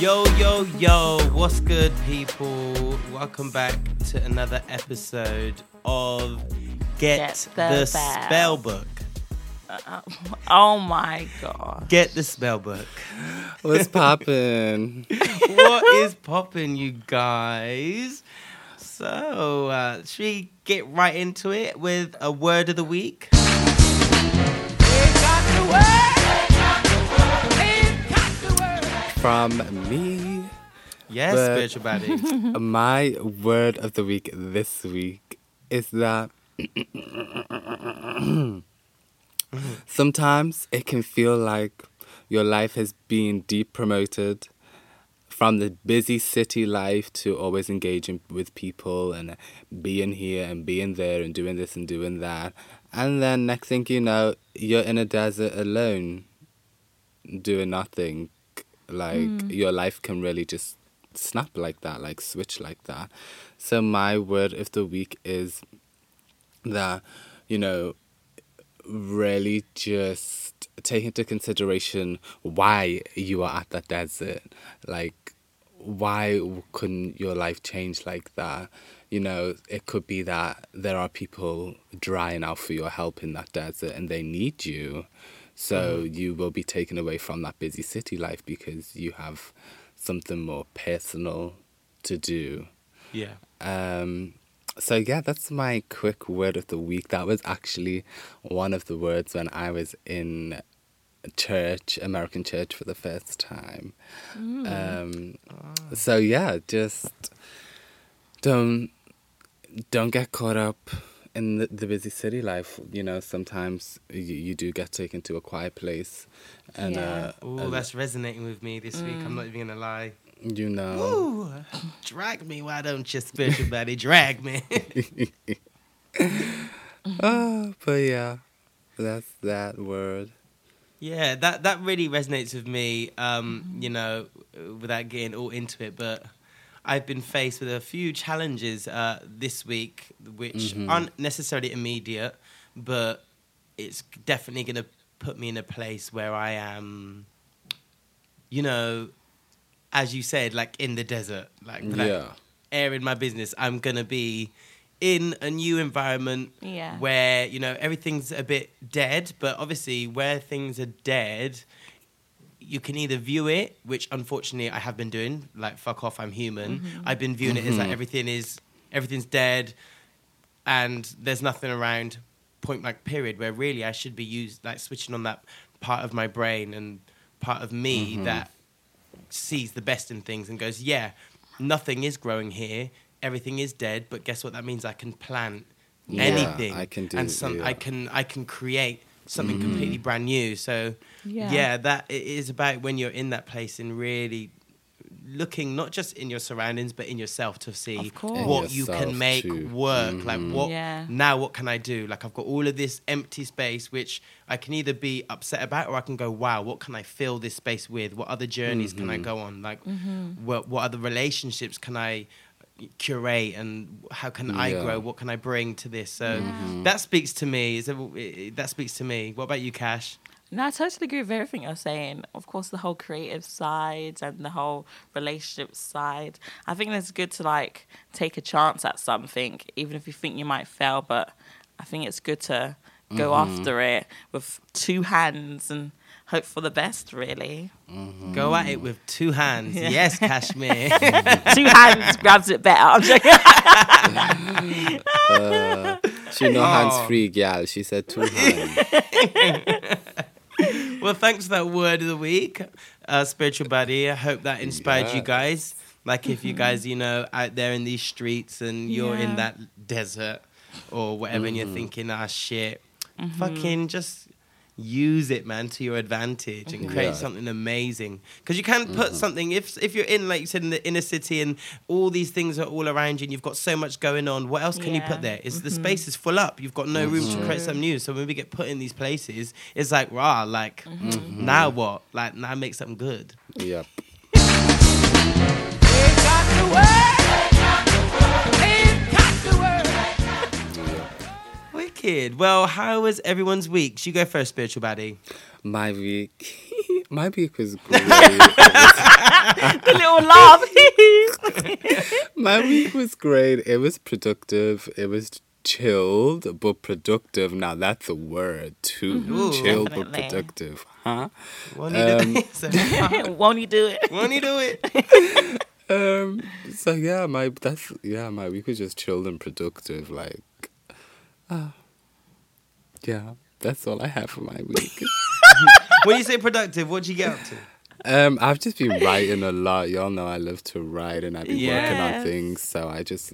Yo, yo, yo, what's good, people? Welcome back to another episode of Get, Get the, the Spell Bell. Book. Oh my god. Get the Spell Book. What's poppin'? what is popping, you guys? So, uh, should we get right into it with a word of the week? From me, Yes, But- spiritual body. my word of the week this week is that sometimes it can feel like your life has been depromoted from the busy city life to always engaging with people and being here and being there and doing this and doing that. And then next thing you know, you're in a desert alone doing nothing. Like mm. your life can really just snap like that, like switch like that. So my word of the week is that, you know, really just take into consideration why you are at that desert. Like, why couldn't your life change like that? You know, it could be that there are people drying out for your help in that desert and they need you. So you will be taken away from that busy city life because you have something more personal to do. yeah. Um, so yeah, that's my quick word of the week. That was actually one of the words when I was in church, American church for the first time. Um, so yeah, just don't don't get caught up in the, the busy city life. You know, sometimes you, you do get taken to a quiet place, and Yeah. uh, Ooh, uh, that's resonating with me this week. I'm not even gonna lie. you know. Ooh, drag me, why don't you, spiritual body? Drag me. Oh, but yeah, that's that word. yeah, that that really resonates with me. Um, you know, without getting all into it, but I've been faced with a few challenges uh, this week, which aren't necessarily immediate, but it's definitely going to put me in a place where I am, you know, as you said, like in the desert, like without Yeah. airing my business. I'm going to be in a new environment Yeah. where you know everything's a bit dead but obviously where things are dead you can either view it which unfortunately i have been doing like fuck off i'm human mm-hmm. i've been viewing it as like mm-hmm. everything is everything's dead and there's nothing around point blank period where really i should be used like switching on that part of my brain and part of me mm-hmm. that sees the best in things and goes, yeah, nothing is growing here, everything is dead, but guess what? That means I can plant Yeah, anything. I can do- and some yeah. I can I can create something mm. completely brand new. So Yeah. yeah. that it is about when you're in that place and really looking not just in your surroundings but in yourself to see what you can make too. work like mm-hmm. what Yeah. now what can i do like i've got all of this empty space which i can either be upset about or i can go wow what can i fill this space with what other journeys can i mm-hmm. go on like mm-hmm. what, what other relationships can i curate and how can i grow what can i bring to this so that speaks to me is that, that speaks to me what about you cash No, I totally agree with everything you're saying. Of course, the whole creative side and the whole relationship side. I think it's good to like take a chance at something, even if you think you might fail. But I think it's good to go Mm-hmm. after it with two hands and hope for the best. Really, mm-hmm. Go at it with two hands. Yeah. Yes, Kashmir. two hands grabs it better. I'm joking. Uh, she no Oh. hands free, gal. She said two hands. well, thanks for that word of the week, uh, spiritual buddy. I hope that inspired you guys. Like if you mm-hmm. guys, you know, out there in these streets and you're in that desert or whatever, and you're mm-hmm. thinking, ah, shit, fucking just use it, man, to your advantage and create Yeah. something amazing. Because you can't put mm-hmm. something if if you're in, like you said, in the inner city and all these things are all around you and you've got so much going on. What else can you Yeah. put there? Is the space is full up? You've got no room to create something new. So when we get put in these places, it's like rah, like mm-hmm. now what? Like now make something good. Yep. Wicked. Well, how was everyone's week? You go first, spiritual baddie. My week. My week was great. the little laugh. My week was great. It was productive. It was chilled but productive. Now that's a word too. Ooh. chilled but productive. Huh? Won't you do it? Won't you do it? Won't you do it? Um so yeah, my that's yeah, my week was just chilled and productive. Like uh, yeah, that's all I have for my week. when you say productive, what do you get up to? Um, I've just been writing a lot. Y'all know I love to write and I've been working on things, so I just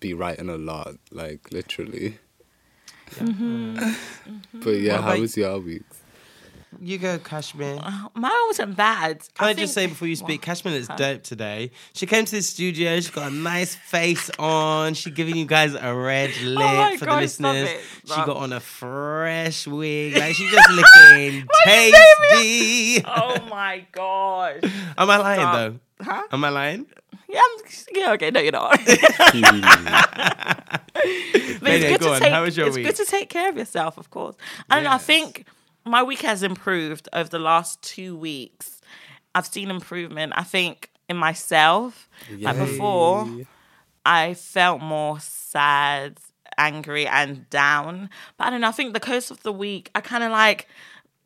be writing a lot, like literally. But yeah, how was your week? You go, Kashmir. Uh, mine wasn't bad. Can I, think- just say before you speak? Kashmir looks dope today. She came to the studio. She's got a nice face on. She's giving you guys a red oh lip Oh for God, the listeners. it. She got on a fresh wig. Like she's just looking tasty. Oh my gosh. Am I lying Stop. though? Huh? Am I lying? Yeah, I'm, yeah, okay, no, you're not. but it's good to on. take. How was your it's week? good to take care of yourself, of course. And I Yes. think my week has improved over the last two weeks. I've seen improvement. I think in myself. Like before, I felt more sad, angry, and down. But I don't know. I think the course of the week, I kind of like.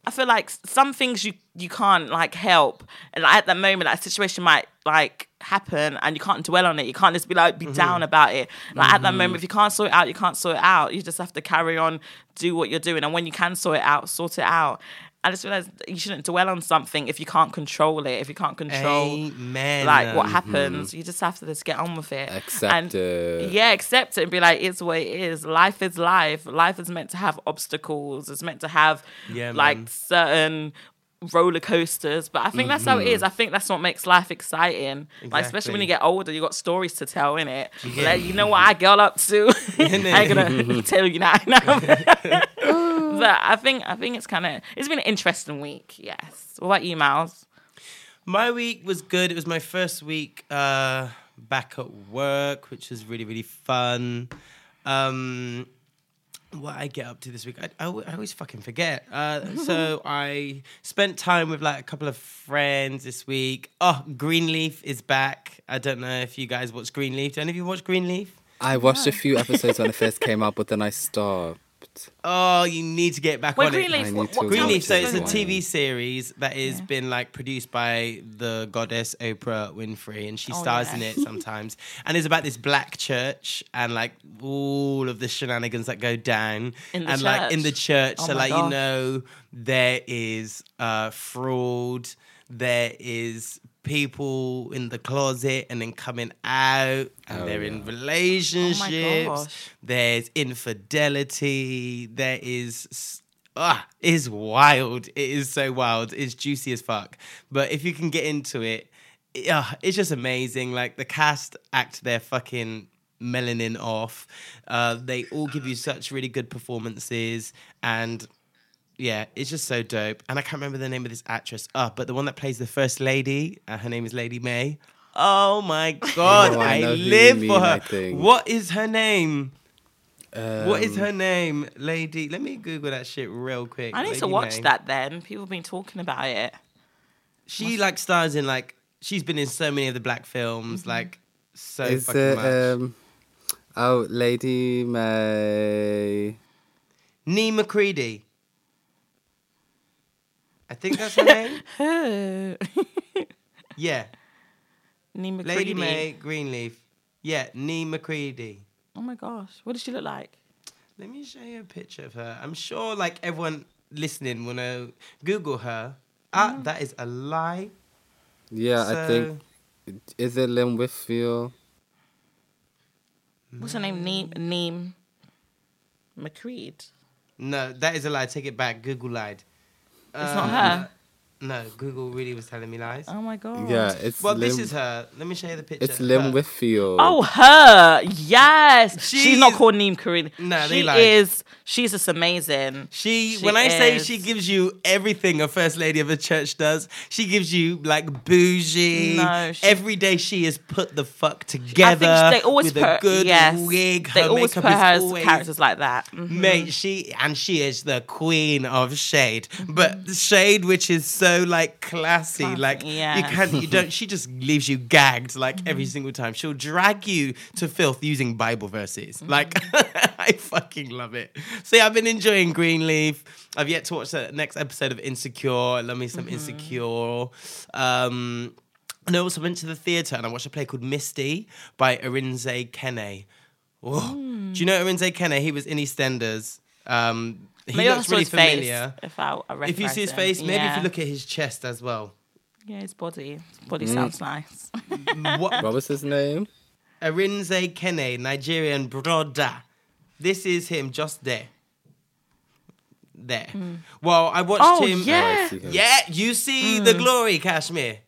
I feel like some things you you can't like help, and like, at that moment, that situation might like happen, and you can't dwell on it. You can't just be like be mm-hmm. down about it. Like at that mm-hmm. moment, if you can't sort it out, you can't sort it out. You just have to carry on, do what you're doing, and when you can sort it out, sort it out. I just realized you shouldn't dwell on something if you can't control it. If you can't control Amen. like what mm-hmm. happens. You just have to just get on with it. Accept and, it. Yeah, accept it and be like, it's what it is. Life is life. Life is meant to have obstacles. It's meant to have Yeah, like man. certain roller coasters. But I think that's how it is. I think that's what makes life exciting. Like especially when you get older, you got stories to tell in it. Like, you know what I got up to. I ain't gonna tell you now. but I think I think it's kind of it's been an interesting week. Yes. What about you, Miles? My week was good. It was my first week uh, back at work, which was really, really fun. Um, what I get up to this week, I, I, I always fucking forget. Uh, so I spent time with like a couple of friends this week. Oh, Greenleaf is back. I don't know if you guys watch Greenleaf. Do any of you watch Greenleaf? I watched a few episodes when it first came out, but then I stopped. Oh, you need to get back Wait, on Greenleaf. I What, what, Greenleaf, so it's a. TV series that has been like produced by the goddess Oprah Winfrey, and she Oh, stars yeah. in it sometimes. and it's about this black church and like all of the shenanigans that go down, In the and like in the church. Oh so my like you know there is uh, fraud, there is people in the closet and then coming out and Oh, they're yeah. in relationships gosh. there's infidelity. There is ah it's wild. It is so wild. It's juicy as fuck. But if you can get into it yeah it's just amazing. Like the cast act their fucking melanin off. Uh, they all give you such really good performances and yeah, it's just so dope. And I can't remember the name of this actress. Oh, but the one that plays the first lady, uh, her name is Lady Mae. Oh my god, Oh, I I, know who you live mean, for her. think. What is her name? what is Um, her name, Lady? Let me Google that shit real quick. I need to watch May. that then. People have been talking about it. She like stars in like she's been in so many of the black films, Mm-hmm. like so Is fucking it much. um? Oh, Lady Mae. Nee McCready. I think that's her name. Yeah, Nima Lady Lady Mae Greenleaf. Yeah, Nee McCready. Oh my gosh, what does she look like? Let me show you a picture of her. I'm sure like everyone listening will know. Google her. Ah, that is a lie. Yeah, So- I think. Is it Lynn Whitfield? What's her name? Neem Neem McCreed. No, that is a lie. Take it back. Google lied. It's not uh, her. No, Google really was telling me lies. Oh my god. Yeah, it's well, Lynn, this is her. Let me show you the picture. It's of Lynn her. Whitfield. Oh, her. Yes. She she's not called Neem Kareem. No, they she lied. is. She's just amazing. She, She when I say she gives you everything a first lady of a church does, she gives you like bougie. No, she- Every day she is put the fuck together. I think they always with put a good yes, wig. They always makeup put is her as always- characters like that. Mhm. Mate, she and she is the queen of shade, but shade which is so like classy, Classy, like you can't, you don't. She just leaves you gagged like every single time. She'll drag you to filth using Bible verses. Like I fucking love it. See, I've been enjoying Greenleaf. I've yet to watch the next episode of Insecure. I love me some Insecure. Um, and I also went to the theatre and I watched a play called Misty by Arinze Kene. Oh. Do you know Arinze Kene? He was in EastEnders. Um, he Maybe looks really his face, familiar. If I, I If you see his recognise face, him. maybe if you look at his chest as well. yeah, his body. His body mm. sounds nice. What, What was his name? Arinze Kene, Nigerian brother. This is him just there. There. Hmm. Well, I watched Oh, him. yeah. Oh, I him. Yeah, you see the hmm. glory, Kashmir.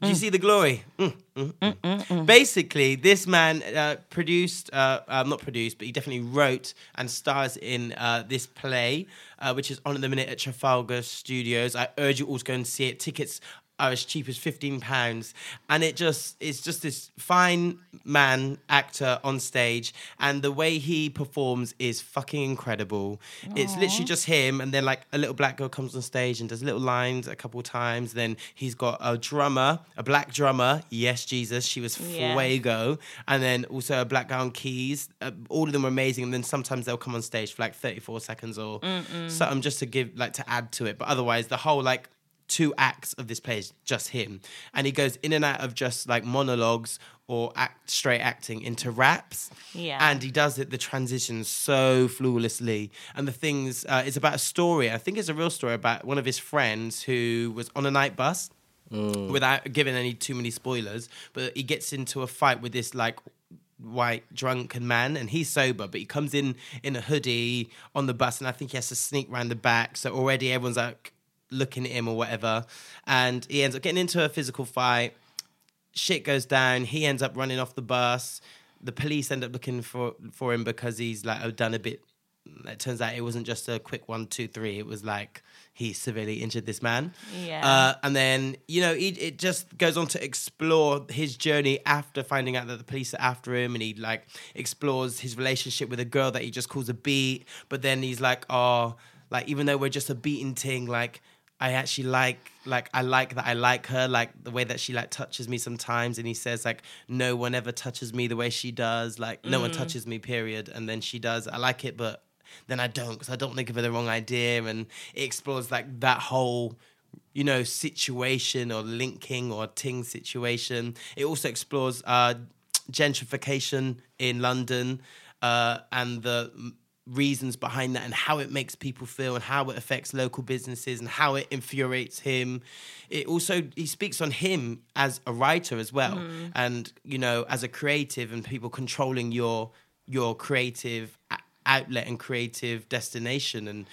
Do you see the glory? Mm, mm, mm. Basically, this man uh, produced, uh, uh, not produced, but he definitely wrote and stars in uh, this play, uh, which is on at the minute at Trafalgar Studios. I urge you all to go and see it. Tickets are as cheap as fifteen pounds, and it just it's just this fine man actor on stage, and the way he performs is fucking incredible. It's literally just him, and then like a little black girl comes on stage and does little lines a couple times. Then he's got a drummer, a black drummer. Yes, Jesus, she was Yeah. fuego, and then also a black guy on keys. Uh, all of them are amazing, and then sometimes they'll come on stage for like thirty four seconds or something just to give like to add to it. But otherwise, the whole like two acts of this play is just him. And he goes in and out of just like monologues or act straight acting into raps. Yeah. and he does it the transitions so flawlessly. And the things uh, it's about a story. I think it's a real story about one of his friends who was on a night bus without giving any too many spoilers. But he gets into a fight with this like white drunken man and he's sober but he comes in in a hoodie on the bus and i think he has to sneak around the back. So already everyone's like looking at him or whatever and he ends up getting into a physical fight. Shit goes down. He ends up running off the bus. The police end up looking for for him because he's like done a bit it turns out it wasn't just a quick one two three. It was like he severely injured this man. Yeah. uh, and then you know it, it just goes on to explore his journey after finding out that the police are after him and he like explores his relationship with a girl that he just calls a beat. But then he's like oh like even though we're just a beating ting like I actually like like I like that I like her like the way that she like touches me sometimes and he says like no one ever touches me the way she does like no one touches me period and then she does. I like it but then I don't because I don't want to give her the wrong idea and it explores like that whole you know situation or linking or ting situation. It also explores uh gentrification in London uh and the reasons behind that and how it makes people feel and how it affects local businesses and how it infuriates him. It also he speaks on him as a writer as well mm. and you know as a creative and people controlling your your creative outlet and creative destination. And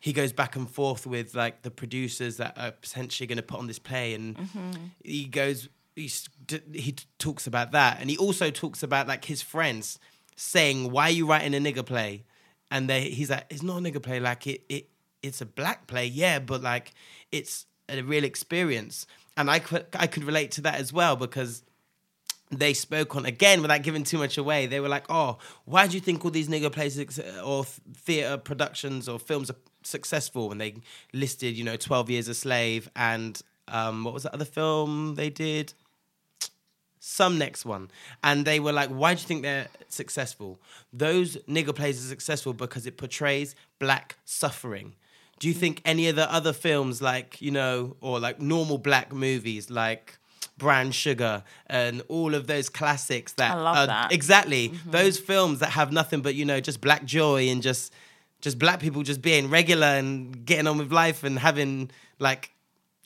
he goes back and forth with like the producers that are potentially going to put on this play and mm-hmm. he goes he's, he talks about that. And he also talks about like his friends saying why are you writing a nigger play and they he's like it's not a nigger play like it it it's a black play yeah but like it's a real experience and i could i could relate to that as well because they spoke on again without giving too much away. They were like, "Oh, why do you think all these nigger plays or theater productions or films are successful?" And they listed, you know, Twelve Years a Slave and um, what was the other film they did? Some next one, and they were like, "Why do you think they're successful?" Those nigger plays are successful because it portrays black suffering. Do you think any of the other films, like you know, or like normal black movies, like Brown Sugar and all of those classics that are that. exactly mm-hmm. those films that have nothing but you know just black joy and just just black people just being regular and getting on with life and having like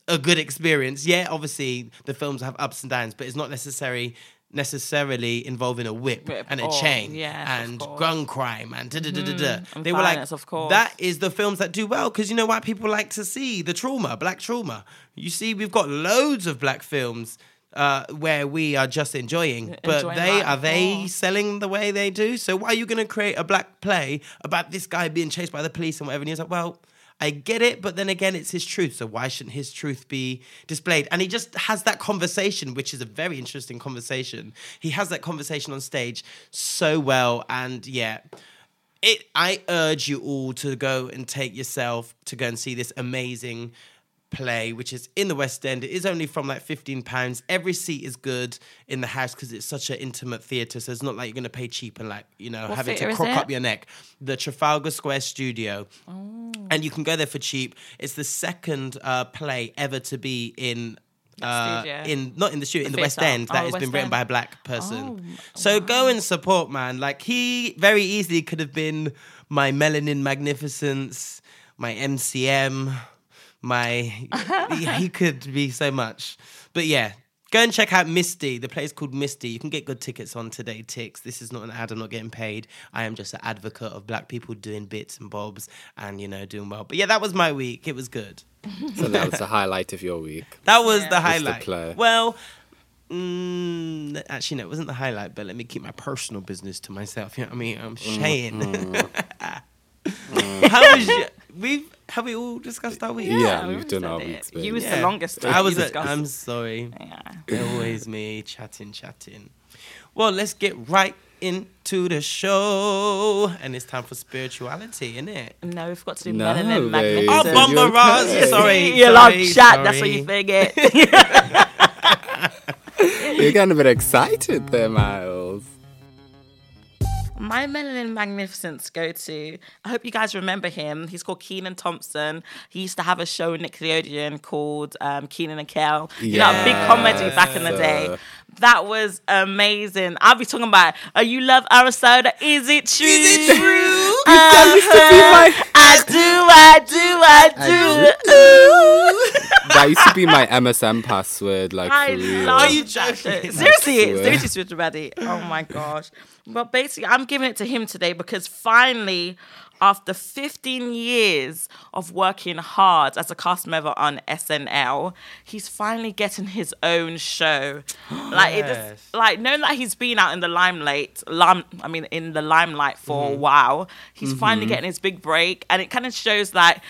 a good experience. Yeah, obviously the films have ups and downs, but it's not necessary necessarily involving a whip, Whip and a or- chain yes, and. Gun crime and da da da da da. and They were like, of course. that is the films that do well because you know why people like to see the trauma, black trauma. You see, we've got loads of black films. Uh, where we are just enjoying, but Enjoying they are they course. selling the way they do. So why are you going to create a black play about this guy being chased by the police and whatever? And he's like, well, I get it, but then again, it's his truth. So why shouldn't his truth be displayed? And he just has that conversation, which is a very interesting conversation. He has that conversation on stage so well, and yeah. It, I urge you all to go and take yourself to go and see this amazing play, which is in the West End. It is only from like fifteen pounds. Every seat is good in the house because it's such an intimate theatre. So it's not like you're gonna pay cheap and like you know What having to crock it? up your neck. The Trafalgar Square Studio, Oh. and you can go there for cheap. It's the second uh, play ever to be in. Uh, in not in the studio in the West? End Oh, that the has been written End. by a black person. Oh, so go and support, man. Like he very easily could have been my melanin magnificence, my MCM, my he, he could be so much. But yeah, go and check out Misty. The place called Misty. You can get good tickets on TodayTix. This is not an ad. I'm not getting paid. I am just an advocate of black people doing bits and bobs and you know doing well. But yeah, that was my week. It was good. So that was the highlight of your week. That was Yeah. the Just the highlight. play. Well, mm, actually, no, it wasn't the highlight. But let me keep my personal business to myself. You know what I mean? I'm saying. How was your, we have we all discussed our week? Yeah, we we've done said our it. weeks, You babe. was Yeah. the longest. I was. You A, discussed- I'm sorry. Yeah. Always me chatting, chatting. Well, let's get right into the show, and it's time for spirituality, isn't it? No, we've got to do No, melanin babe. Oh, Is it Bomba your Raz, turn? sorry. You love sorry, chat. That's what you sorry. forget. You're getting a bit excited there, Miles. My melanin magnificence go to. I hope you guys remember him. He's called Kenan Thompson. He used to have a show in Nickelodeon called um, Kenan and Kel. You know, a big comedy back in the day. That was amazing. I'll be talking about. Oh, you love Aristotle? Is it true? Is it true? That used to be my- I do. I do. I do. Ooh. That used to be my MSN password, like I for love you that joking? shit. Seriously, seriously, Switch Buddy. Oh my gosh. But basically, I'm giving it to him today because finally, after 15 years of working hard as a cast member on SNL, he's finally getting his own show. Like it Yes. just like knowing that he's been out in the limelight, lim- I mean in the limelight for Mm-hmm. a while, he's finally getting his big break, and it kind of shows that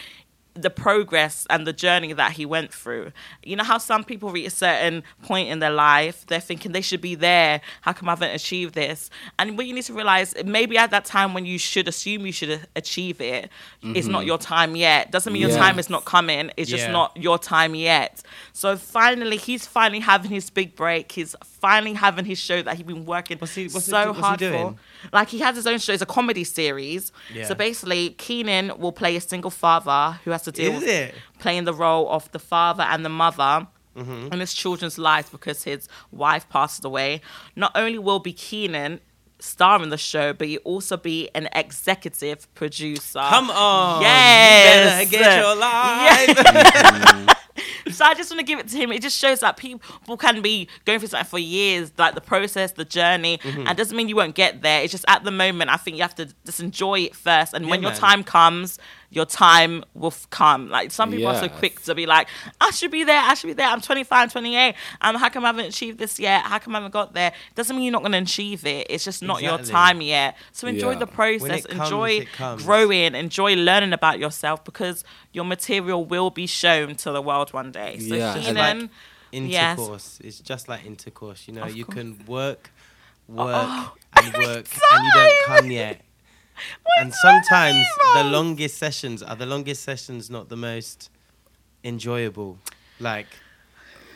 the progress and the journey that he went through. You know how some people reach a certain point in their life, they're thinking they should be there. How come I haven't achieved this? And what you need to realize, maybe at that time when you should assume you should achieve it, it's not mm-hmm. your time yet. Doesn't mean your time is not coming. It's just not your time yet. So finally, he's finally having his big break. He's finally having his show that he's been working What's he- what's so do- what's he hard doing? for. Like he has his own show. It's a comedy series. Yeah. So basically, Kenan will play a single father who has to deal Is with it? playing the role of the father and the mother. Mm-hmm. In his children's lives because his wife passed away. Not only will be Kenan star in the show, but he also be an executive producer. Come on, Yes. you get your life. So I just want to give it to him. It just shows that people can be going through something for years, like the process, the journey, Mm-hmm. and doesn't mean you won't get there. It's just at the moment, I think you have to just enjoy it first, and when Yeah, your time comes, your time will f- come. Like some people are so quick to be like, I should be there, I should be there. I'm 25, 28. Um, how come I haven't achieved this yet? How come I haven't got there? Doesn't mean you're not going to achieve it. It's just not your time yet. So enjoy Yeah. the process. comes, enjoy growing. Enjoy learning about yourself because your material will be shown to the world one day. So Yeah, and Kenan, like- Yes. intercourse. It's just like intercourse. You know, Of you course. can work, work, Oh, and every work, and you don't come yet. What and sometimes the longest sessions are the longest sessions not the most enjoyable. Like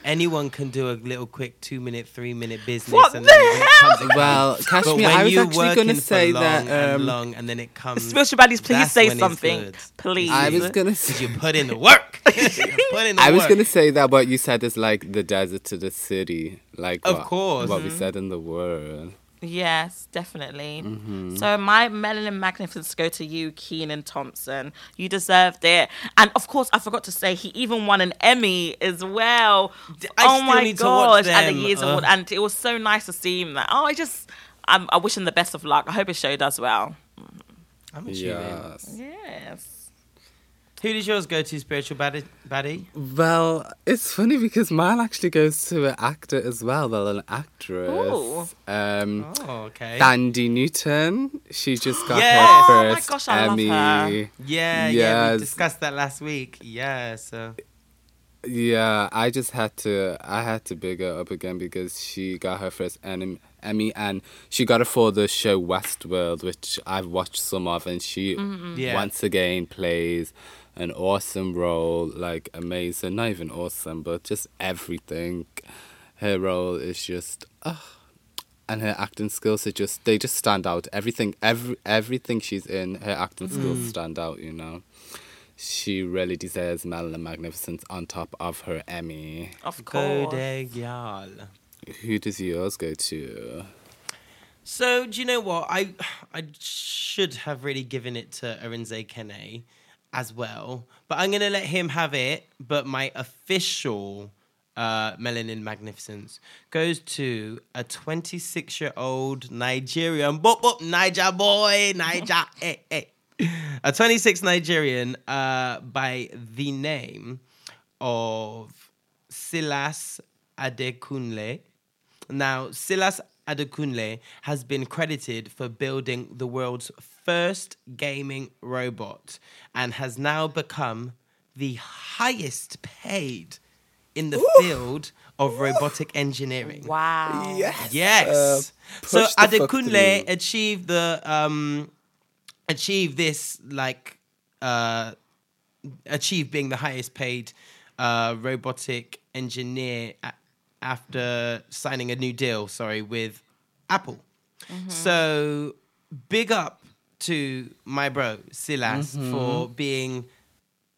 anyone can do a little quick two minute, three minute business, What and the then when it hell? comes, Well, comes. Kashmir, I was actually gonna say long that, and um, long, and then it comes. Spiritual baddies, please say something. Please. I was gonna Because say, you put in the work. Put in the I was gonna say that what you said is like the desert to the city, like Of what, course. what we said in the word. Yes, definitely. Mm-hmm. So my melanin magnificence go to you, Kenan Thompson. You deserved it, and of course, I forgot to say he even won an Emmy as well. D- I oh still my need gosh! At the them. Years Award, and it was so nice to see him. That oh, I just, I'm, I wish him the best of luck. I hope his show does well. I'm assuming. Yes. Yes. Who does yours go to, spiritual buddy? Well, it's funny because mine actually goes to an actor as well, well, an actress. Um, Oh, okay. Thandie Newton. She just got Yes. her Oh my first gosh, I love Emmy. her. yeah, yeah, we discussed that last week. Yeah, so Yeah, I just had to. I had to big her up again because she got her first Em- Emmy, and she got it for the show Westworld, which I've watched some of, and she Yeah. once again plays an awesome role, like amazing. Not even awesome, but just everything. Her role is just. ah, and her acting skills are just they just stand out everything every everything she's in her acting skills stand out you know she really deserves Melanin Magnificence on top of her Emmy. Of go course. there, y'all. Who does yours go to? So do you know what? I I should have really given it to Arinze Kene as well, but I'm gonna let him have it. But my official uh, Melanin Magnificence goes to a 26 year old Nigerian, bop bop Niger boy, Niger, eh eh, a 26 Nigerian uh, by the name of Silas Adekunle. Now, Silas Adekunle has been credited for building the world's first gaming robot and has now become the highest paid in the field of robotic engineering. Wow. Yes. Uh, so push the fuck Adekunle through. achieved the um achieved this like uh achieved being the highest paid uh robotic engineer a- after signing a new deal, sorry, with Apple. So big up to my bro Silas for being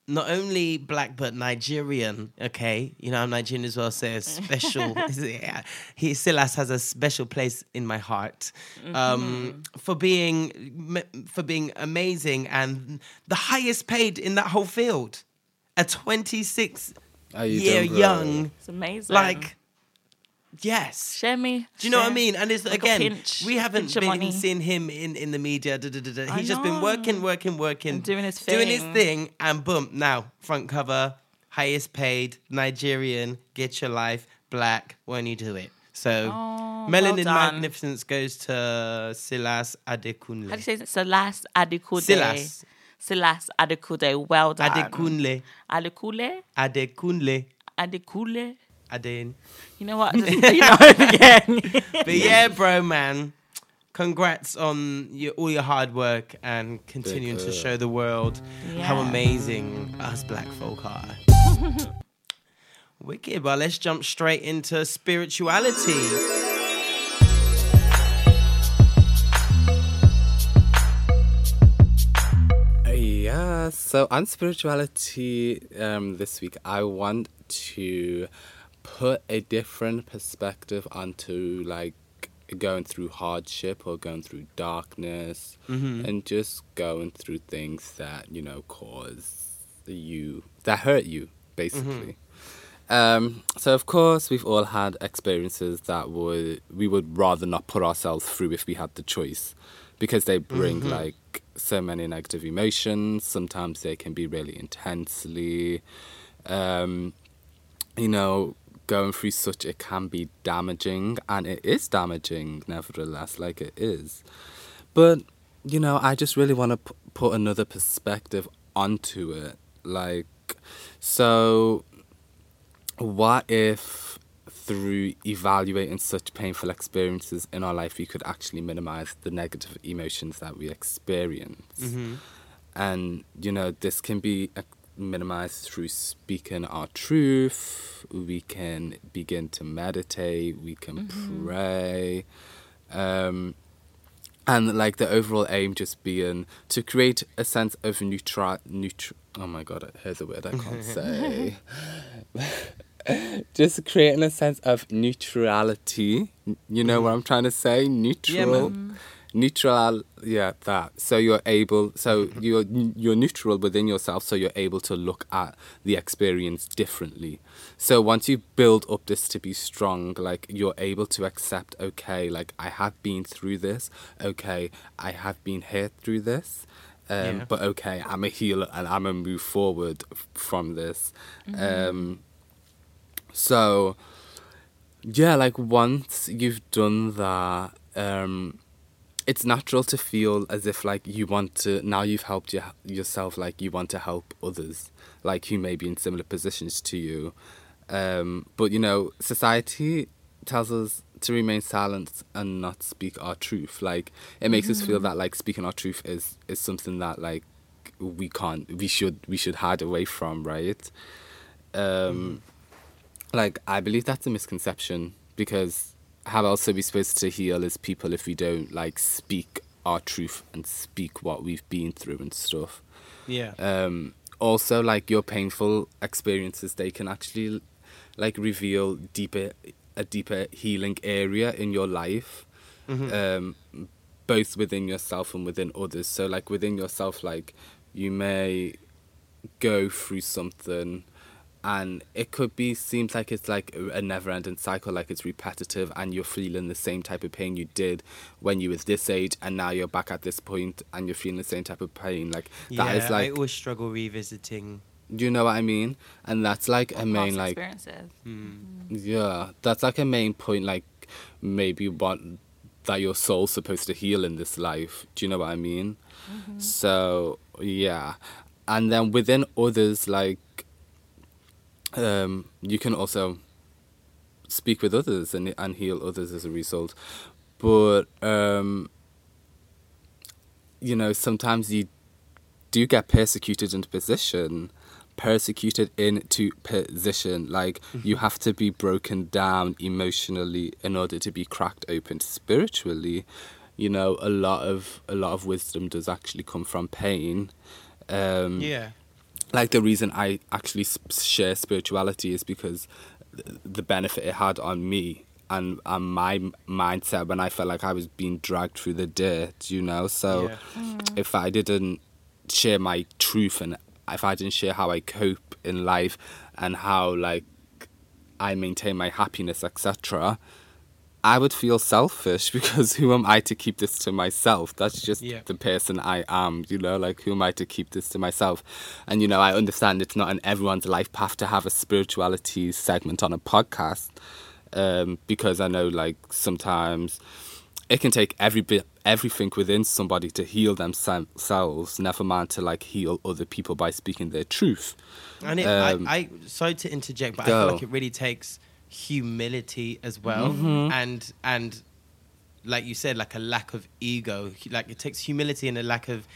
not only black but Nigerian. Okay, you know I'm Nigerian as well, so a special. yeah, he Silas has a special place in my heart um, for being for being amazing and the highest paid in that whole field. A 26 Are you year done, bro? young, It's amazing. like yes. share me. Do you know what I mean? And it's Like again, pinch- we haven't been seeing him in, in the media. Da, da, da. He's just been working, working, working, And doing his thing, doing his thing. and boom, now front cover, highest paid Nigerian, get your life, black. When you do it, so Oh, melanin well magnificence goes to Silas Adekunle. How do you say it? Silas Adekude. Silas Silas Adekude. Well done. Adekunle, Adekule. Adekunle, Adekule. Aden. You know what? Just, you know it again. But yeah, bro, man. Congrats on your, all your hard work and continuing to up. show the world how amazing us black folk are. Wicked, but let's jump straight into spirituality. Yeah, so on spirituality um, this week, I want to put a different perspective onto like going through hardship or going through darkness and just going through things that, you know, cause you, that hurt you, basically. Um, so of course we've all had experiences that would we would rather not put ourselves through if we had the choice because they bring like so many negative emotions. Sometimes they can be really intensely um, you know, going through such it can be damaging and it is damaging nevertheless, like it is. But, you know, I just really want to p- put another perspective onto it. Like, so what if through evaluating such painful experiences in our life we could actually minimize the negative emotions that we experience Mm-hmm. and you know this can be minimized through speaking our truth. We can begin to meditate. We can pray. Um, and like the overall aim just being to create a sense of neutral neutral oh my god i heard the word i can't say. Just creating a sense of neutrality. You know what i'm trying to say? Neutral neutral yeah that. So you're able so you're you're neutral within yourself so you're able to look at the experience differently. So once you build up this to be strong like you're able to accept okay like i have been through this okay i have been hurt through this um, Yeah. but okay i'm a healer and i'm gonna move forward f- from this. Um so yeah like once you've done that um it's natural to feel as if like you want to now you've helped your, yourself like you want to help others like who may be in similar positions to you. Um but you know society tells us to remain silent and not speak our truth. Like it makes us feel that like speaking our truth is is something that like we can't we should we should hide away from right? Um like I believe that's a misconception because how else are we supposed to heal as people if we don't like speak our truth and speak what we've been through and stuff. Yeah. Um, also, like your painful experiences, they can actually like reveal deeper a deeper healing area in your life, um, both within yourself and within others. So, like within yourself, like you may go through something and it could be seems like it's like a never ending cycle like it's repetitive and you're feeling the same type of pain you did when you was this age and now you're back at this point and you're feeling the same type of pain. Like yeah, that is like I like always struggle revisiting. do you know what i mean? And that's like a main like experiences. Hmm. yeah that's like a main point like maybe what that your soul's supposed to heal in this life. Do you know what i mean? Mm-hmm. So yeah. And then within others like um you can also speak with others and and heal others as a result. But um you know sometimes you do get persecuted into position persecuted into position. Like you have to be broken down emotionally in order to be cracked open spiritually. You know a lot of a lot of wisdom does actually come from pain. Um Yeah. Like the reason I actually share spirituality is because the benefit it had on me and, and my mindset when I felt like I was being dragged through the dirt, you know. So Yeah. if I didn't share my truth and if I didn't share how I cope in life and how like I maintain my happiness, etc., I would feel selfish because who am I to keep this to myself? That's just Yeah. the person I am, you know, like who am I to keep this to myself? And you know, I understand it's not in everyone's life path to have a spirituality segment on a podcast. Um, because I know like sometimes it can take every bit everything within somebody to heal themselves, never mind to like heal other people by speaking their truth. And it, Um, I, I, sorry to interject, but I feel like it really takes humility as well, Mm-hmm. and and like you said, like a lack of ego. Like it takes humility and a lack of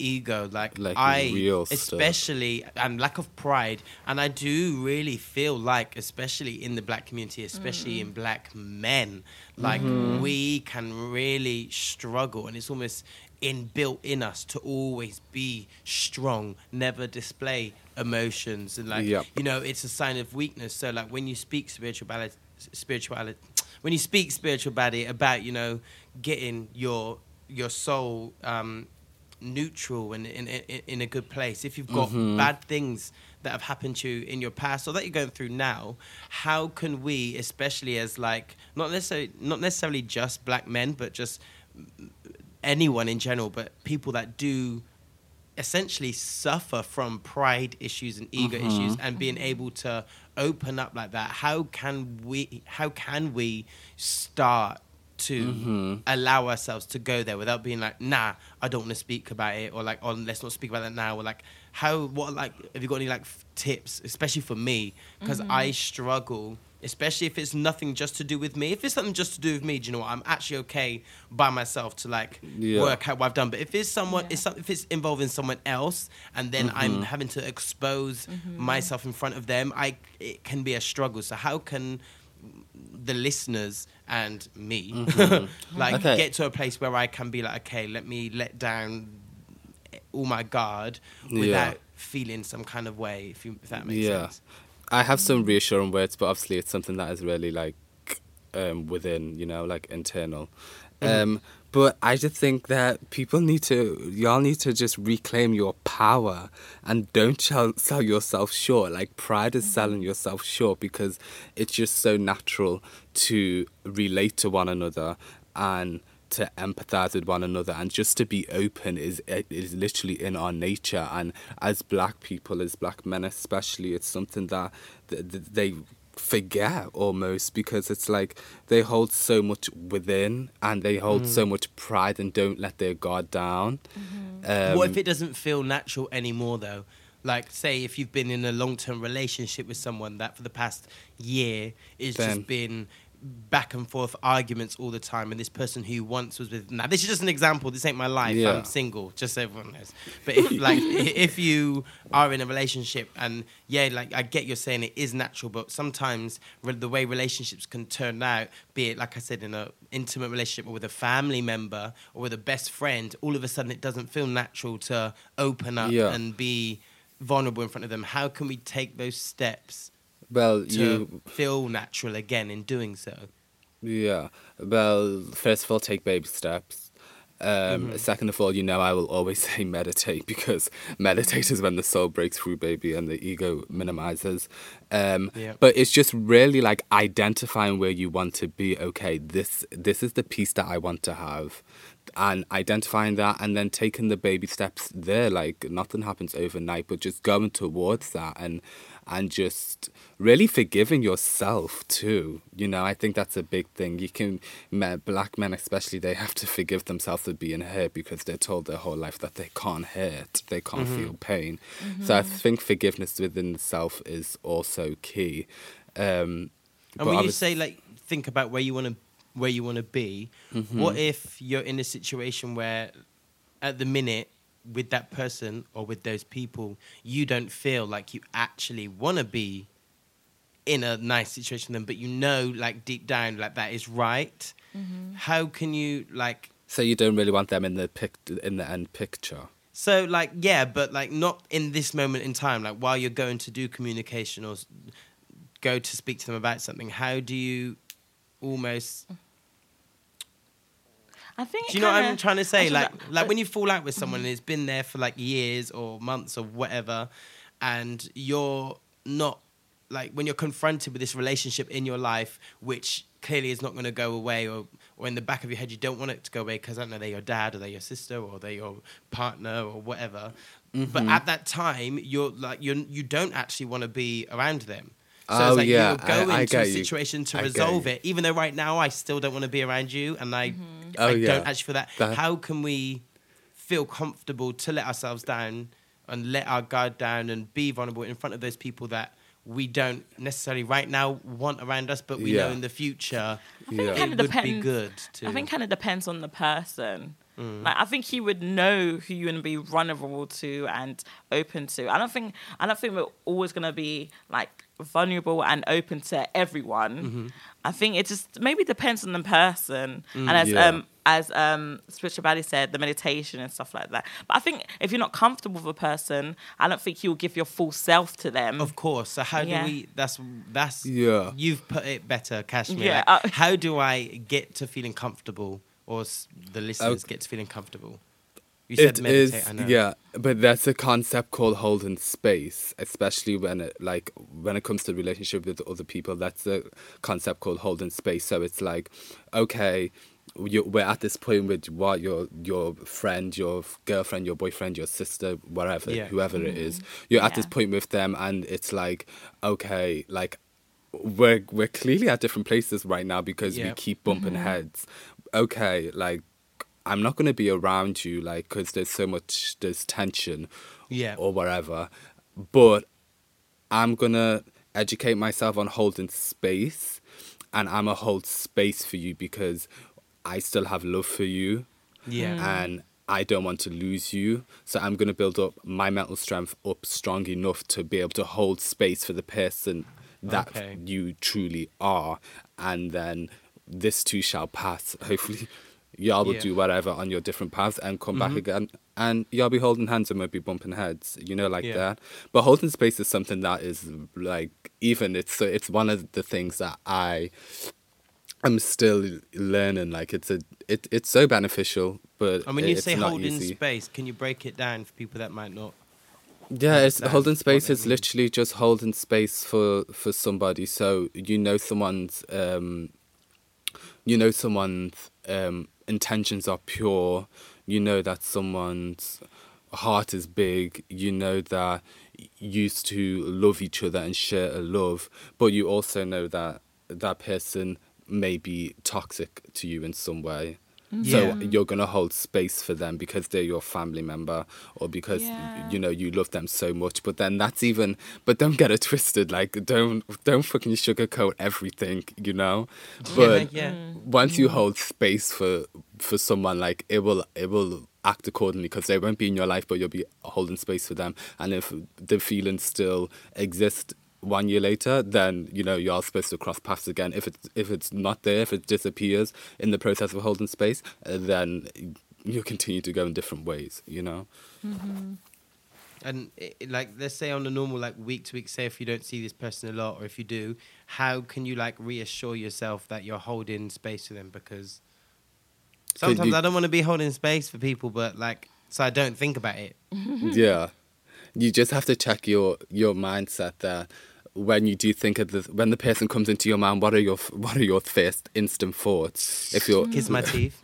ego. Like, Like I, real stuff. especially, and lack of pride. And I do really feel like, especially in the black community, especially in black men, like Mm-hmm. we can really struggle, and it's almost inbuilt in us to always be strong, never display emotions, and like Yep. you know, it's a sign of weakness. So like when you speak spirituality, spirituality, when you speak spirituality about you know getting your your soul um, neutral and in, in in a good place. If you've got bad things that have happened to you in your past or that you're going through now, how can we, especially as like not necessarily not necessarily just black men, but just anyone in general, but people that do essentially suffer from pride issues and ego issues and being able to open up like that how can we how can we start to Mm-hmm. allow ourselves to go there without being like, nah, I don't want to speak about it, or like, oh, let's not speak about that now, or like, how, what, like, have you got any like f- tips, especially for me, because I struggle, especially if it's nothing just to do with me. If it's something just to do with me, do you know what? I'm actually okay by myself to like Yeah. work out what I've done. But if it's someone, it's some, if it's involving someone else, and then I'm Mm-hmm. having to expose myself in front of them, I it can be a struggle. So how can the listeners and me like Okay. get to a place where I can be like, okay, let me let down all my guard Yeah. without feeling some kind of way. If you if that makes yeah. sense. I have some reassuring words, but obviously it's something that is really like um, within, you know, like internal. Um, but I just think that people need to, y'all need to just reclaim your power and don't sell, sell yourself short. Like pride is selling yourself short because it's just so natural to relate to one another and to empathize with one another and just to be open is is literally in our nature. And as black people as black men especially it's something that th- th- they forget almost because it's like they hold so much within and they hold so much pride and don't let their guard down. Um, what if it doesn't feel natural anymore though? Like say if you've been in a long term relationship with someone that for the past year it's Then- just been back and forth arguments all the time and this person who once was with now this is just an example this ain't my life Yeah. i'm single just so everyone knows but if like if you are in a relationship and yeah like i get you're saying it is natural but sometimes the way relationships can turn out be it like i said in a intimate relationship or with a family member or with a best friend all of a sudden it doesn't feel natural to open up Yeah. and be vulnerable in front of them how can we take those steps well to you feel natural again in doing so Yeah. Well, first of all, take baby steps. Um, Second of all, you know, I will always say meditate because meditate is when the soul breaks through, baby, and the ego minimizes. Um, Yeah. But it's just really like identifying where you want to be. Okay, this this is the piece that I want to have, and identifying that, and then taking the baby steps there. Like nothing happens overnight, but just going towards that and and just really forgiving yourself too. You know, I think that's a big thing. You can, black men especially, they have to forgive themselves for being hurt because they're told their whole life that they can't hurt, they can't Mm-hmm. feel pain. So I think forgiveness within self is also key. Um, And when you say like think about where you want to where you want to be, Mm-hmm. what if you're in a situation where at the minute with that person or with those people you don't feel like you actually want to be in a nice situation with them but you know like deep down like that is right. Mm-hmm. How can you like so you don't really want them in the pic- in the end picture. so like yeah but like not in this moment in time. Like while you're going to do communication or go to speak to them about something how do you almost mm-hmm. I think. Do you know what I'm trying to say? I Like, that- like when you fall out with someone and it's been there for like years or months or whatever, and you're not like when you're confronted with this relationship in your life, which clearly is not going to go away, or or in the back of your head you don't want it to go away because I don't know they're your dad or they're your sister or they're your partner or whatever. Mm-hmm. But at that time, you're like you you don't actually want to be around them. So Oh, it's like yeah, you'll go I- I into a get you. situation to I resolve it, even though right now I still don't want to be around you, and I, mm-hmm. Oh, I yeah. don't actually feel that. That- How can we feel comfortable to let ourselves down and let our guard down and be vulnerable in front of those people that we don't necessarily right now want around us, but we know in the future I think Yeah. it it kind of would depends. be good to. I think kind of depends on the person. Mm. Like I think he would know who you want to be vulnerable to and open to. I don't think I don't think we're always gonna be like vulnerable and open to everyone. Mm-hmm. I think it just maybe depends on the person. Mm, and as yeah. um as um spiritual body said, the meditation and stuff like that. But I think if you're not comfortable with a person, I don't think you'll give your full self to them. Of course. So how Yeah. do we? That's that's. Yeah. You've put it better, Kashmir. Yeah, Like, uh, how do I get to feeling comfortable, or the oh, listeners Okay. get to feeling comfortable? You said It meditate. is, I know. yeah, but that's a concept called holding space, especially when it like when it comes to relationship with other people. That's a concept called holding space. So it's like, okay, you, we're at this point with what your your friend, your girlfriend, your boyfriend, your sister, whatever, Yeah. whoever it is. Mm-hmm. You're at this point with them, and it's like, okay, like we're we're clearly at different places right now because we keep bumping mm-hmm. heads okay, like I'm not going to be around you, like, because there's so much, there's tension, Yeah. or whatever. But I'm gonna educate myself on holding space, and I'm gonna hold space for you because I still have love for you, Yeah. Mm. and I don't want to lose you. So I'm gonna build up my mental strength up strong enough to be able to hold space for the person that Okay. you truly are, and then this too shall pass. Hopefully, y'all will Yeah. do whatever on your different paths and come back again, and y'all be holding hands and won't be bumping heads. You know, like Yeah. that. But holding space is something that is like even it's it's one of the things that I am still learning. Like it's a it, it's so beneficial, but And when you say holding easy. space, can you break it down for people that might not? Yeah, it's holding space is means. literally just holding space for for somebody. So you know someone's um, you know someone's um, intentions are pure. You know that someone's heart is big. You know that used to love each other and share a love, but you also know that that person may be toxic to you in some way. Mm-hmm. So you're gonna hold space for them because they're your family member or because Yeah. you know you love them so much. But then that's even. But don't get it twisted. Like don't don't fucking sugarcoat everything. You know. But yeah. Mm-hmm. once you mm-hmm. hold space for for someone, like it will it will act accordingly because they won't be in your life, but you'll be holding space for them. And if the feelings still exist one year later, then you know you're supposed to cross paths again. If it's if it's not there, if it disappears in the process of holding space, uh, then you continue to go in different ways. You know. And i i- like, let's say on a normal like week to week, say if you don't see this person a lot, or if you do, how can you like reassure yourself that you're holding space for them? Because sometimes you- I don't want to be holding space for people, but like, so I don't think about it. yeah you just have to check your your mindset there when you do think of the when the person comes into your mind what are your what are your first instant thoughts if you're Kiss my teeth.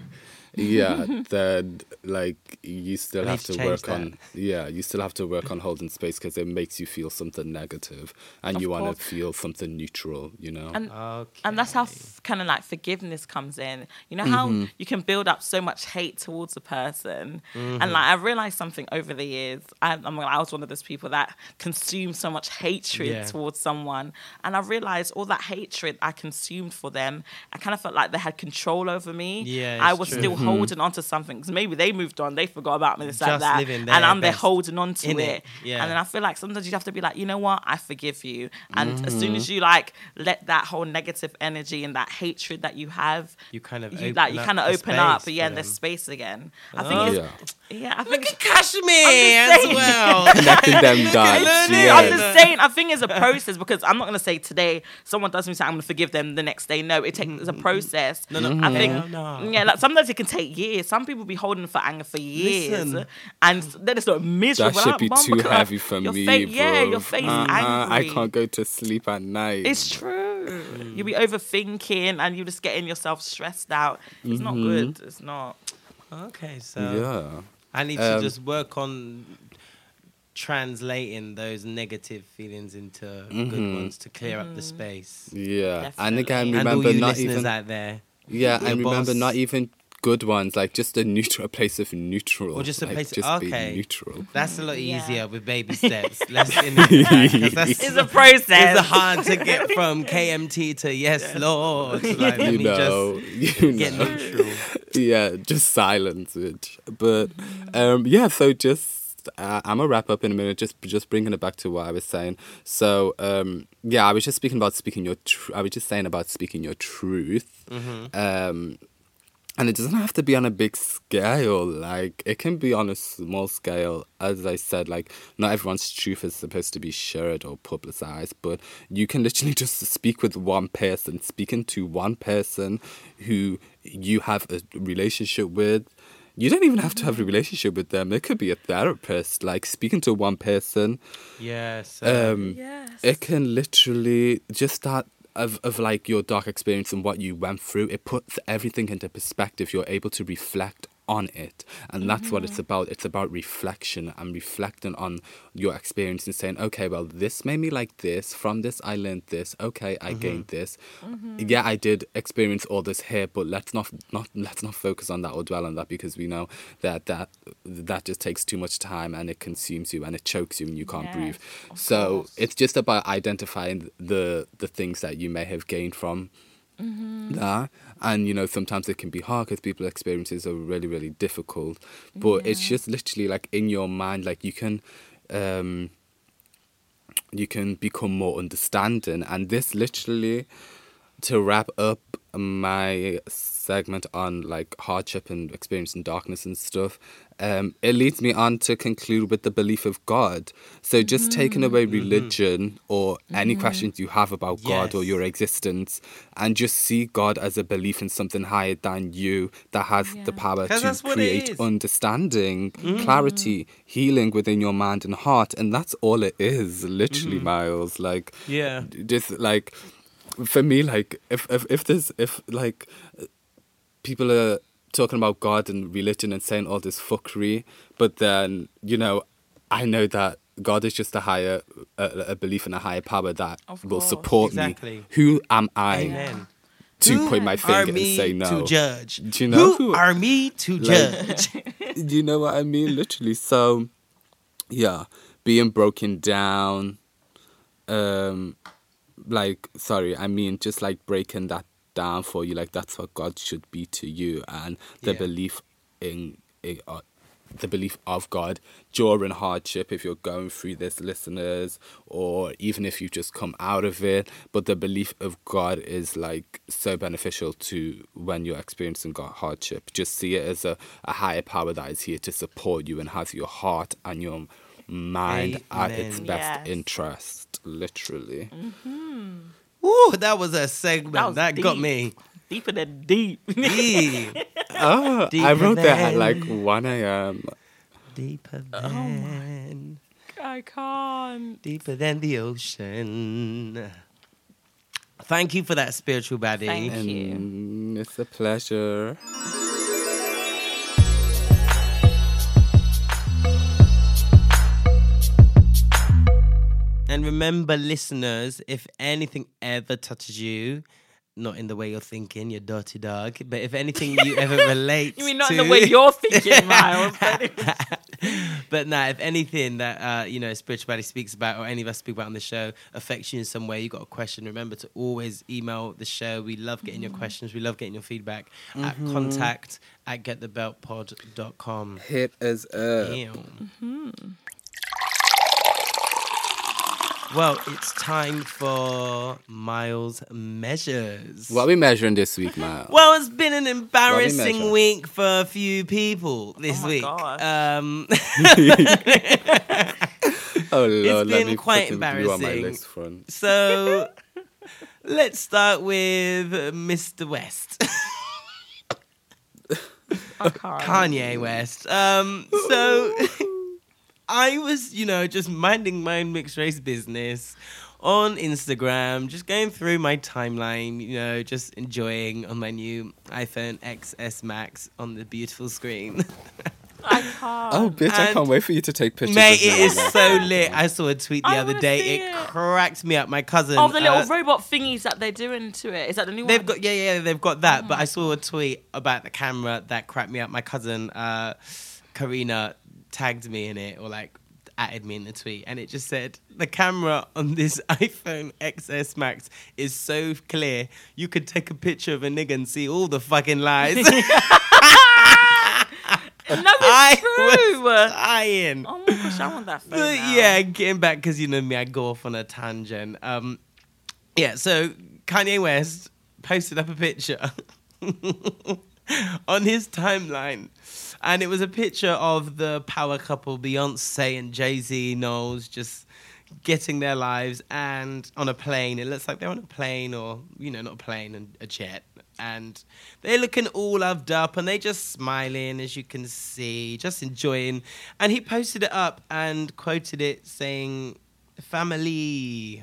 Yeah that like you still have to to work that. on yeah you still have to work on holding space because it makes you feel something negative and Of you want to feel something neutral you know And Okay. and that's how f- kind of like forgiveness comes in. You know how Mm-hmm. you can build up so much hate towards a person, Mm-hmm. and like I realized something over the years. I, I'm I was one of those people that consumed so much hatred Yeah. towards someone, and I realized all that hatred I consumed for them. I kind of felt like they had control over me. Yeah, I was true. still Mm-hmm. Holding on to something because maybe they moved on, they forgot about me, this like that, and I'm there holding on to it. it. Yeah. And then I feel like sometimes you have to be like, you know what, I forgive you. And as soon as Mm-hmm. you like let that whole negative energy and that hatred that you have, You kind of you open like you kind of open up, yeah, and there's space again. I Oh. think yeah it's yeah, I think Look at Kashmir as well. connecting them dots yeah. I'm just saying. I think it's a process because I'm not gonna say today someone does me something I'm gonna forgive them the next day. No, it takes it's a process. No, no, mm-hmm. I think hell no. yeah, like sometimes it can take years. Some people be holding for anger for years, Listen. and then it's not miserable. that should I'm be too because heavy for your me Face, yeah, your face Uh-uh, angry. I can't go to sleep at night It's true. You'll be overthinking and you're just getting yourself stressed out. It's not mm-hmm. good. It's not. Okay, so yeah I need Um, to just work on translating those negative feelings into Mm-hmm. good ones to clear up the space. Yeah, and again, Definitely. And all remember you not listeners even out there, yeah, your and remember boss. not even good ones, like just a neutral, a place of neutral, Or just a like, place- just okay. be neutral. that's a lot Yeah. easier with baby steps. Let's in that, 'cause that's It's a process. It's hard to get from KMT to yes, Lord. Like, let You me know, just you get know. neutral. Yeah, just silence it. But um, yeah, so just uh, I'm gonna wrap up in a minute. Just just bringing it back to what I was saying. So um, yeah, I was just speaking about speaking your. Tr- I was just saying about speaking your truth. Um, and it doesn't have to be on a big scale. Like it can be on a small scale. As I said, like not everyone's truth is supposed to be shared or publicized, but you can literally just speak with one person, speaking to one person who you have a relationship with. You don't even have to have a relationship with them. It could be a therapist. Like speaking to one person, Yes. um, Yes. it can literally just that of, of like your dark experience and what you went through. It puts everything into perspective. You're able to reflect on it. And that's what it's mm-hmm. about. It's about reflection and reflecting on your experience and saying, okay, well, this made me like this. From this, I learned this. Okay, I mm-hmm. gained this. Mm-hmm. Yeah, I did experience all this here, but let's not not let's not focus on that or dwell on that because we know that that that just takes too much time and it consumes you and it chokes you and you can't Yes, breathe. So course. it's just about identifying the the things that you may have gained from Mm-hmm. that and you know sometimes it can be hard because people experiences are really really difficult. But it's just literally like in your mind like you can um you can become more understanding. And this literally to wrap up my segment on like hardship and experiencing darkness and stuff um it leads me on to conclude with the belief of god. So just taking mm. away mm-hmm. religion or any mm-hmm. questions you have about god or your existence and just see god as a belief in something higher than you that has the power to that's what it create is. understanding mm-hmm. clarity healing within your mind and heart. And that's all it is literally miles. Like Yeah. just like for me like if if if there's if like people are talking about god and religion and saying all this fuckery but then you know i know that god is just a higher a, a belief in a higher power that will support Exactly. me who am i Amen. to Who point my finger and say no to judge? Do you know who who- are me to judge? Do you know what I mean? Literally. So, yeah, being broken down. Um, like sorry, I mean just like breaking that down for you. Like that's what God should be to you, and the Yeah. belief in, in uh, the belief of God during hardship. If you're going through this, listeners, or even if you just come out of it, but the belief of God is like so beneficial to when you're experiencing God hardship. Just see it as a, a higher power that is here to support you and has your heart and your mind at its best Yes. interest. Literally. Mm-hmm. Ooh, that was a segment That that, got me. Deeper than deep. Deep. Oh, I Deeper wrote that at like 1 a.m. Deeper Oh than, I can't. deeper than the ocean. Thank you for that spiritual baddie. Thank you. And it's a pleasure. And remember, listeners, if anything ever touches you, not in the way you're thinking, you're dirty dog, but if anything you ever relate You mean not to, in the way you're thinking, Miles? but nah, if anything that uh, you know spirituality speaks about or any of us speak about on the show affects you in some way, you got a question. Remember to always email the show. We love getting your mm-hmm. questions. We love getting your feedback at mm-hmm. contact at getthebeltpod.com. Hit us up. Mm-hmm. Damn. Well, it's time for Miles measures. What are we measuring this week, Miles? Well, it's been an embarrassing measure? week for a few people this my week. gosh. Um, oh Lord, let been me quite put some on my embarrassing. list front. so let's start with uh, Mr. West, Kanye West. Um, so I was, you know, just minding my own mixed race business on Instagram, just going through my timeline, you know, just enjoying on my new iPhone XS Max on the beautiful screen. I can't. Oh, bitch, I can't wait for you to take pictures. Mate, of me it on is that. so lit. I saw a tweet the I other day. It, it. cracked me up. My cousin. Oh, the little uh, robot thingies that they're doing to it. Is that the new They've one? got yeah, yeah, they've got that. But I saw a tweet about the camera that cracked me up. My cousin, uh, Karina, tagged me in it or like added me in the tweet, and it just said the camera on this iPhone XS Max is so clear you could take a picture of a nigga and see all the fucking lies. no, I it's true. was dying. Oh my gosh, I want that phone. But now. yeah, getting back because you know me, I go off on a tangent. Um, yeah, so Kanye West posted up a picture on his timeline, and it was a picture of the power couple Beyonce and Jay Z Knowles just getting their lives and on a plane. It looks like they're on a plane or you know not a plane and a jet. And they're looking all loved up and they're just smiling as you can see, just enjoying. And he posted it up and quoted it saying, Family.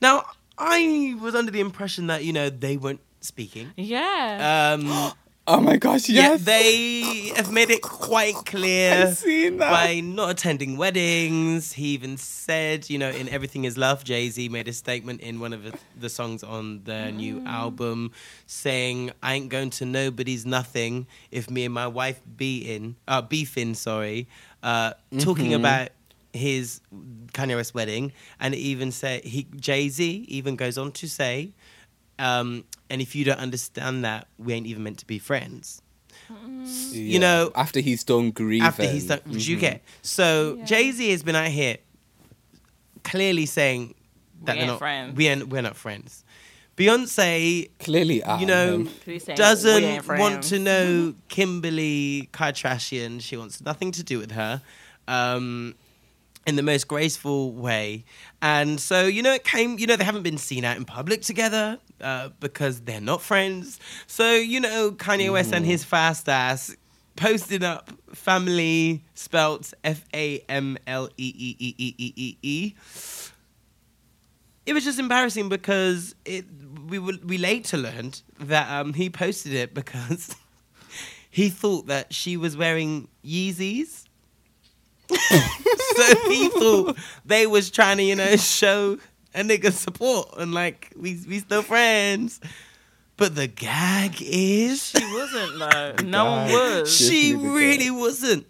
Now, I was under the impression that, you know, they weren't speaking. Yeah. Um, Oh my gosh, Yeah, they have made it quite clear I've seen that. by not attending weddings. He even said, you know, in Everything Is Love, Jay Z made a statement in one of the- songs on the new album saying, I ain't going to nobody's nothing if me and my wife beating, uh, beefing, sorry, uh, talking about his Kanye West wedding. And even said, he Jay Z even goes on to say, um, and if you don't understand that, we ain't even meant to be friends. Yeah. know, after he's done grieving. After he's done, which you get. So Yeah. Jay Z has been out here clearly saying that We they're not friends. We ain't, we're not friends. Beyonce, Clearly, you know, Please say we doesn't want to know Kimberly Kardashian. She wants nothing to do with her. Um, in the most graceful way. And so, you know, it came, you know, they haven't been seen out in public together uh, because they're not friends. So, you know, Kanye West and his fast ass posted up family spelt F A M L E E E E E E E. It was just embarrassing because it we were, we later learned that um, he posted it because he thought that she was wearing Yeezys so he thought they was trying to, you know, show a nigga support and like we we still friends. But the gag is She wasn't though. No one was. She really gag. wasn't.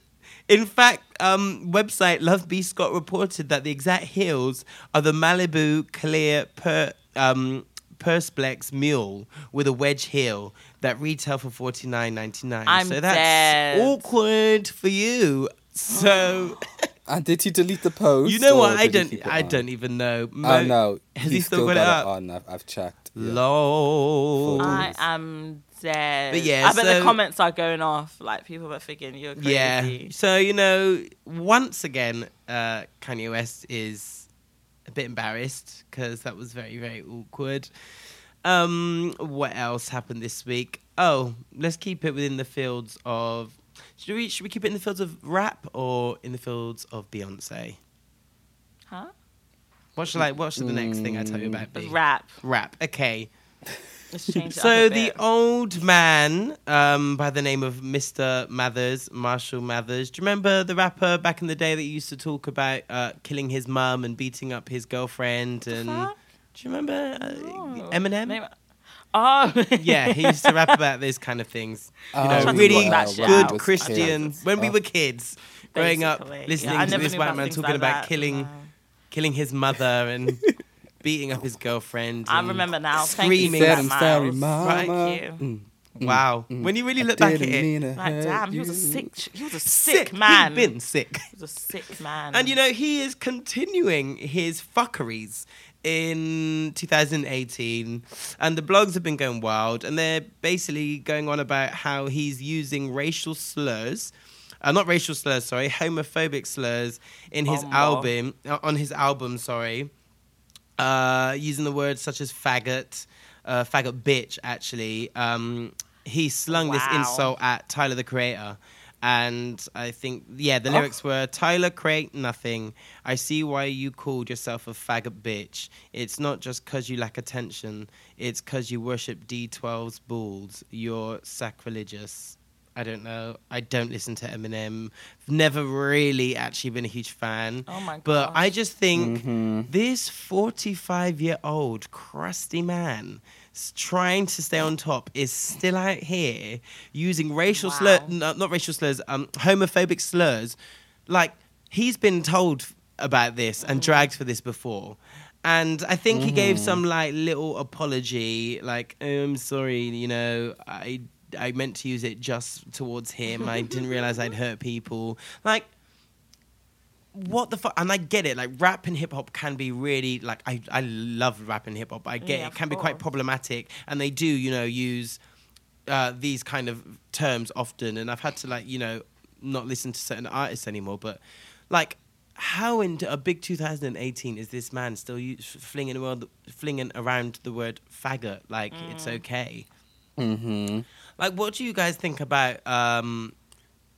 In fact, um, website Love B Scott reported that the exact heels are the Malibu Clear per um, Persplex Mule with a wedge heel that retail for forty nine ninety nine. I'm so that's dead. awkward for you. So And did he delete the post? you know what? I don't. keep it I on? don't even know. Oh Mo- no, Has he's he still got it up? on. I've, I've checked. Yeah. Lol. I am dead. But yeah, I bet so- the comments are going off. Like people are thinking you're crazy. Yeah. So you know, once again, uh, Kanye West is a bit embarrassed because that was very very awkward. Um, what else happened this week? Oh, let's keep it within the fields of. Should we should we keep it in the fields of rap or in the fields of Beyonce? Huh? What should I? What should the next thing I tell you about be? rap. Rap. Okay. Let's change So the old man, um, by the name of Mr. Mathers, Marshall Mathers. Do you remember the rapper back in the day that used to talk about uh, killing his mum and beating up his girlfriend? And fuck? do you remember uh, Oh. Eminem? Maybe- Oh Yeah, he used to rap about those kind of things. You Oh, know, trying to really work that shit good out. Christian. When we Oh. were kids, growing up, Basically. listening Yeah, I to never this knew white about man things talking like about that. killing, No. killing his mother and beating up his girlfriend. I and remember now. Thank you Screaming. for Said that, I'm sorry, Miles. mama. Thank you. Mm, Wow. mm. When you really I look back at it, Like hurt damn, he was a you. sick. He was a sick, man. He'd been sick. He was a sick man. And you know, he is continuing his fuckeries in 2018 and the blogs have been going wild and they're basically going on about how he's using racial slurs uh, not racial slurs sorry homophobic slurs in his Bomba. album uh, on his album sorry uh, using the words such as faggot uh, faggot bitch actually. Um, he slung this insult at tyler the creator and I think yeah, the Oh. lyrics were Tyler create nothing. I see why you called yourself a faggot bitch. It's not just cause you lack attention. It's cause you worship D12's balls. You're sacrilegious. I don't know. I don't listen to Eminem. Never really actually been a huge fan. Oh my But I just think Mm-hmm. this 45 year old crusty man s- trying to stay on top is still out here using racial slurs, no, not racial slurs, um, homophobic slurs. Like, he's been told about this and mm. dragged for this before. And I think he gave some mm-hmm. like little apology, like, oh, I'm sorry, you know, I I meant to use it just towards him. I didn't realize I'd hurt people. Like, what the fuck? And I get it. Like rap and hip hop can be really like I I love rap and hip hop. I get Yeah, it. it can be quite problematic, and they do you know use uh, these kind of terms often. And I've had to like you know not listen to certain artists anymore. But like. How in a big 2018 is this man still u- flinging, the world, flinging around the word faggot like it's Mm. okay? Mm-hmm. Like, what do you guys think about um,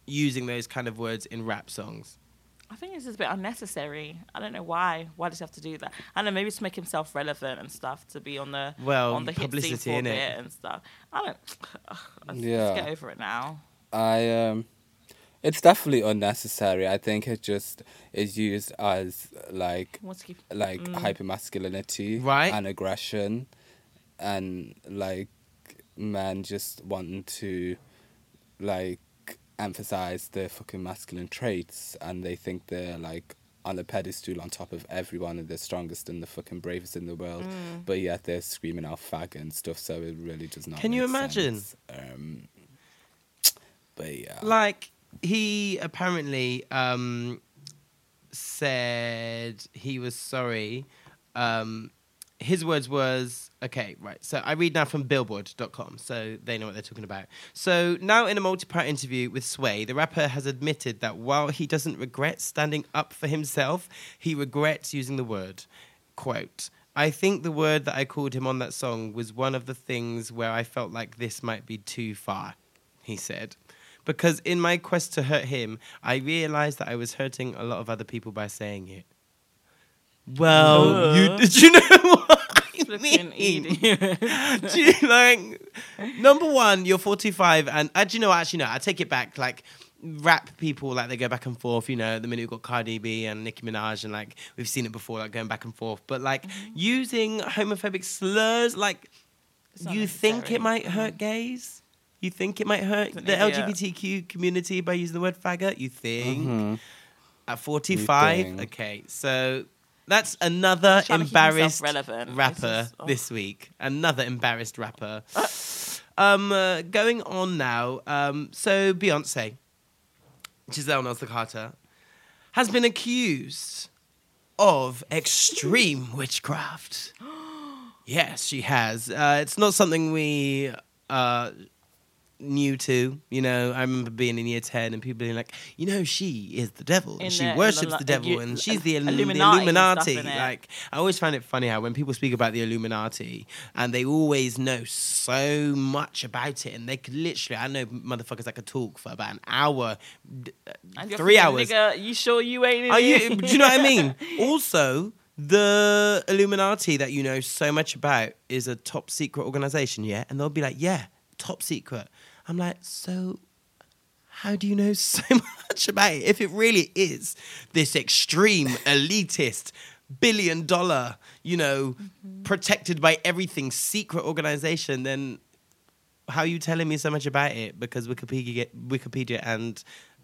using those kind of words in rap songs? I think it's just a bit unnecessary. I don't know why. Why does he have to do that? I don't know. Maybe to make himself relevant and stuff to be on the Well, on the hit scene publicity, for a bit and stuff. I don't. Let's Yeah. get over it now. I um, it's definitely unnecessary. I think it just is used as like He keep. like hyper masculinity Right. and aggression and like men just wanting to like emphasize their fucking masculine traits and they think they're like on a pedestal on top of everyone and they're strongest and the fucking bravest in the world. But yet they're screaming out fag and stuff so it really does not Can you imagine? um but yeah. Like he apparently um said he was sorry um his words was okay right so i read now from billboard.com so they know what they're talking about so now in a multi-part interview with sway the rapper has admitted that while he doesn't regret standing up for himself he regrets using the word quote I think the word that I called him on that song was one of the things where I felt like this might be too far, he said. Because in my quest to hurt him, I realized that I was hurting a lot of other people by saying it. Well, you did you know what I mean? Do you, like number one, you're 45, and uh, do you know? Actually, no. I take it back. Like rap people, like they go back and forth. You know, the minute we've got Cardi B and Nicki Minaj, and like we've seen it before, like going back and forth. But like using homophobic slurs, like you think it might hurt gays. You think it might hurt the. LGBTQ community by using the word faggot? You think? Mhm. At 45? think. Okay, so that's another Trying to keep himself embarrassed relevant. Rapper just- oh. this week. Another embarrassed rapper. um, uh, going on now. Um, so Beyonce, Giselle Knowles Carter, has been accused of extreme witchcraft. Yes, she has. Uh, it's not something we uh, new to. You know, I remember being in year 10 and people being like, you know, she is the devil. and In she the- in the worships the devil you- and she's the, the Illuminati and Illuminati. stuff. Like, I always find it funny how when people speak about the Illuminati and they always know so much about it and they could literally, I know motherfuckers that could talk for about an hour, uh, three hours. Nigga, you sure you ain't in Are you? do you know what I mean? Also, the Illuminati that you know so much about is a top secret organization, yeah? And they'll be like, yeah, top secret. I'm like, so how do you know so much about it? If it really is this extreme, elitist, billion dollar, you know, mm-hmm. protected by everything secret organization, then how are you telling me so much about it? Because Wikipedia, Wikipedia and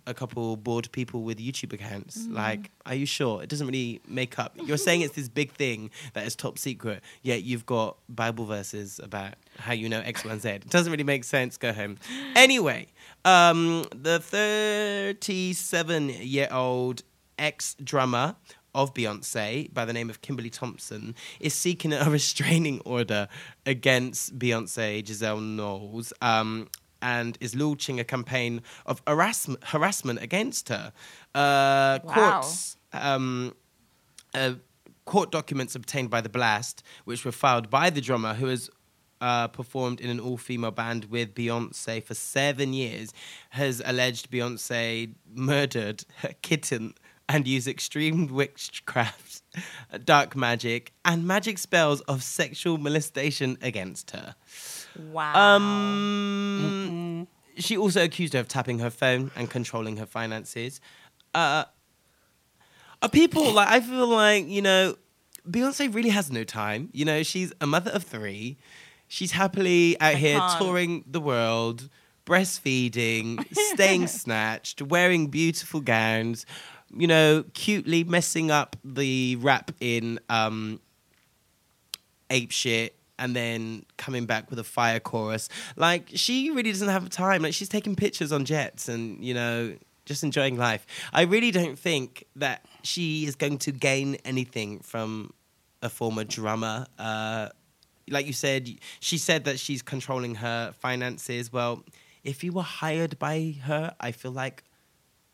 a couple bored people with YouTube accounts. Mm-hmm. Like, are you sure? It doesn't really make up. You're saying it's this big thing that is top secret, yet you've got Bible verses about how you know X, Y, and Z. It doesn't really make sense. Go home. Anyway, um, the 37 year old ex drummer of Beyonce by the name of Kimberly Thompson is seeking a restraining order against Beyonce Giselle Knowles um, and is launching a campaign of harassment, harassment against her. Uh, Wow. Courts. Um, uh, court documents obtained by The Blast, which were filed by the drummer who has uh, performed in an all female band with Beyonce for seven years, has alleged Beyonce murdered her kitten and used extreme witchcraft, dark magic, and magic spells of sexual molestation against her. Wow. Um, she also accused her of tapping her phone and controlling her finances. Uh, are people like? I feel like you know, Beyonce really has no time. You know, she's a mother of three. She's happily out here can't. touring the world, breastfeeding, staying snatched, wearing beautiful gowns. You know, cutely messing up the rap in um, ape shit and then coming back with a fire chorus. Like she really doesn't have time. Like she's taking pictures on jets and you know just enjoying life. I really don't think that she is going to gain anything from a former drummer. Uh, like you said, she said that she's controlling her finances. Well, if you were hired by her, I feel like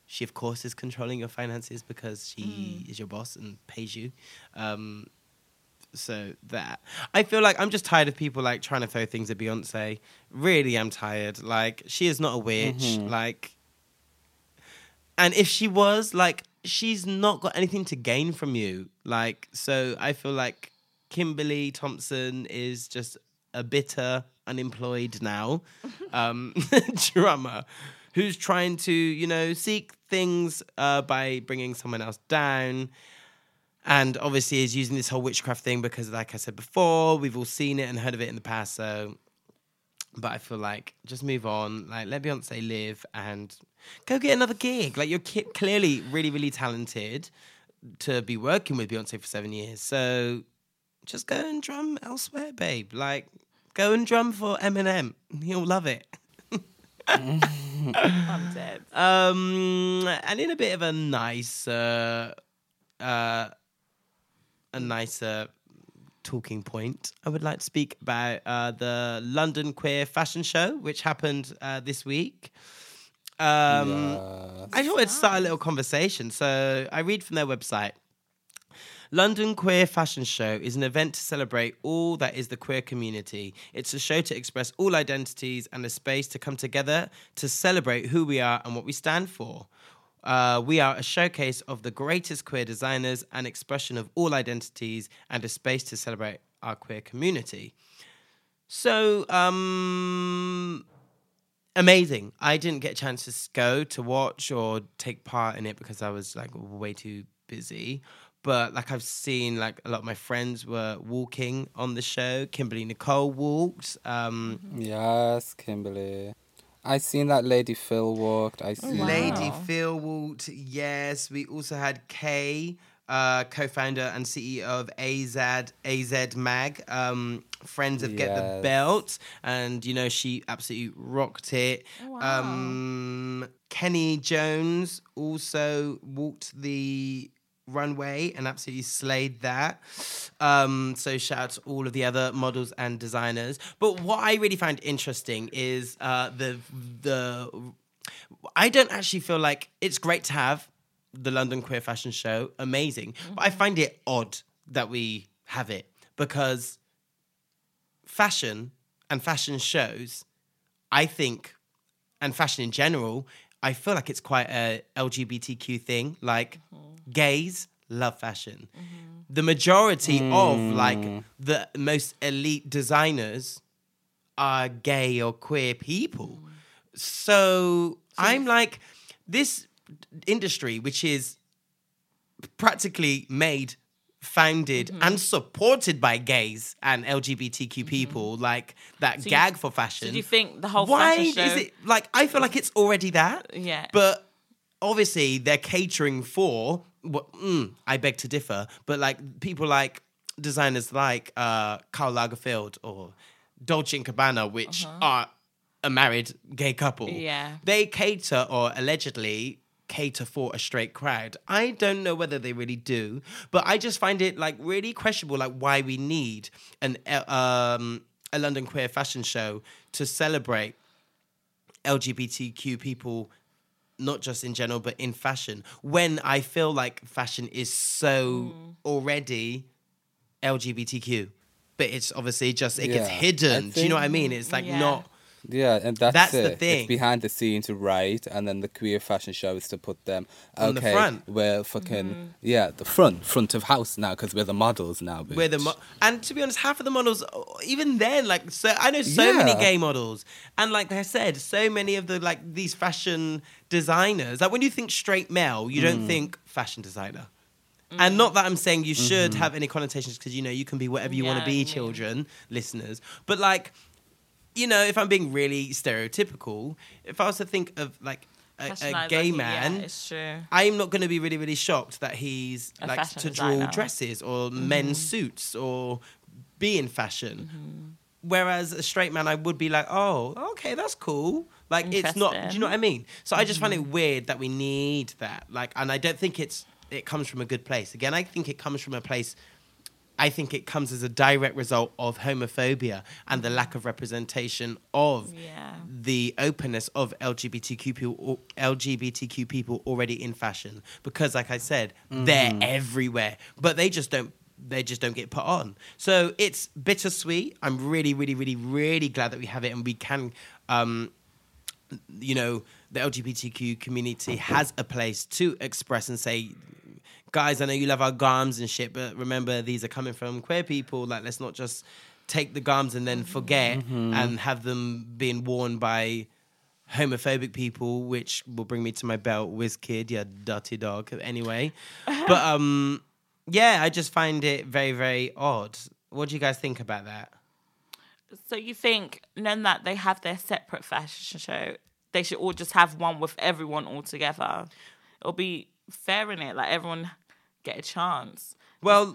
she of course is controlling your finances because she is your boss and pays you. Um, so that I feel like I'm just tired of people like trying to throw things at Beyonce. Really, I'm tired. Like she is not a witch. Like, and if she was, like, she's not got anything to gain from you. Like, so I feel like Kimberly Thompson is just a bitter, unemployed now um, drummer who's trying to, you know, seek things uh, by bringing someone else down. And obviously is using this whole witchcraft thing because, like I said before, we've all seen it and heard of it in the past. So, but I feel like just move on. Like, let Beyonce live and go get another gig. Like, you're ki- clearly really, really talented to be working with Beyonce for seven years. So, just go and drum elsewhere, babe. Like, go and drum for Eminem. He'll love it. I'm dead. Um, and in a bit of a nicer, uh, a nicer talking point, I would like to speak about uh, the London Queer Fashion Show, which happened uh, this week. Um, I thought I'd start a little conversation. So I read from their website. London Queer Fashion Show is an event to celebrate all that is the queer community. It's a show to express all identities and a space to come together to celebrate who we are and what we stand for. Uh, we are a showcase of the greatest queer designers, an expression of all identities, and a space to celebrate our queer community. So, um, amazing. I didn't get a chance to go to watch or take part in it because I was like way too busy. But like I've seen, like a lot of my friends were walking on the show. Kimberly Nicole walked. Um, Yes, Kimberly. I seen that Lady Phyll walked. I see. wow. Lady Phyll walked. Yes, we also had Kay, uh, co-founder and CEO of AZ AZ Mag, um, friends of Get the Belt, and you know she absolutely rocked it. Um, Kenny Jones also walked the runway and absolutely slayed that. Um, so shout out to all of the other models and designers. But what I really find interesting is uh, the the I don't actually feel like it's great to have the London Queer Fashion Show, amazing. But I find it odd that we have it because fashion and fashion shows, I think, and fashion in general, I feel like it's quite a LGBTQ thing. Like gays love fashion. The majority of like the most elite designers are gay or queer people. So I'm like, this industry, which is practically made, founded, Mm-hmm. and supported by gays and LGBTQ people, like that Mm-hmm. you- gag for fashion. Did you think the whole Why fashion show? is it like I feel like it's already that? Yeah. But obviously they're catering for mm, I beg to differ, but like people like designers like uh Karl Lagerfeld or Dolce and Gabbana, which are a married gay couple. Uh-huh. Yeah. They cater or allegedly cater for a straight crowd. I don't know whether they really do, but I just find it like really questionable like why we need an uh, um a London queer fashion show to celebrate LGBTQ people, not just in general, but in fashion. When I feel like fashion is so hmm. already LGBTQ, but it's obviously just it gets Yeah, I hidden. Do you know what I mean? It's like Yeah. not. Yeah, and that's, That's it. the thing. It's behind the scenes to write, and then the queer fashion show is to put them. Okay, On the front. we're fucking yeah, the front, front of house now because we're the models now. We're the mo- and to be honest, half of the models, even then, like so, I know so many gay models, and like I said, so many of the like these fashion designers. Like when you think straight male, you Mm. don't think fashion designer. And not that I'm saying you should Mm-hmm. have any connotations because you know you can be whatever you want to be, yeah. children, listeners. But like, you know, if I'm being really stereotypical, if I was to think of like a, a gay yeah, man, it's true. I'm not going to be really, really shocked that he's A like to draw designer. dresses or Mm-hmm. men's suits or be in fashion. Whereas a straight man, I would be like, oh, okay, that's cool. Like it's not. Do you know what I mean? So I just find Mm-hmm. it weird that we need that. Like, and I don't think it's it comes from a good place. Again, I think it comes from a place. I think it comes as a direct result of homophobia and the lack of representation of Yeah. the openness of LGBTQ people, LGBTQ people already in fashion. Because, like I said, they're everywhere, but they just don't. They just don't get put on. So it's bittersweet. I'm really, really, really, really glad that we have it and we can, um, you know, the LGBTQ community has a place to express and say, guys, I know you love our garms and shit, but remember these are coming from queer people. Like, let's not just take the garms and then forget Mm-hmm. and have them being worn by homophobic people, which will bring me to my belt, whiz kid, yeah, dirty dog. Anyway, but um, yeah, I just find it very, very odd. What do you guys think about that? So you think, knowing that they have their separate fashion show, they should all just have one with everyone all together? It'll be fair in it, like everyone get a chance. Well,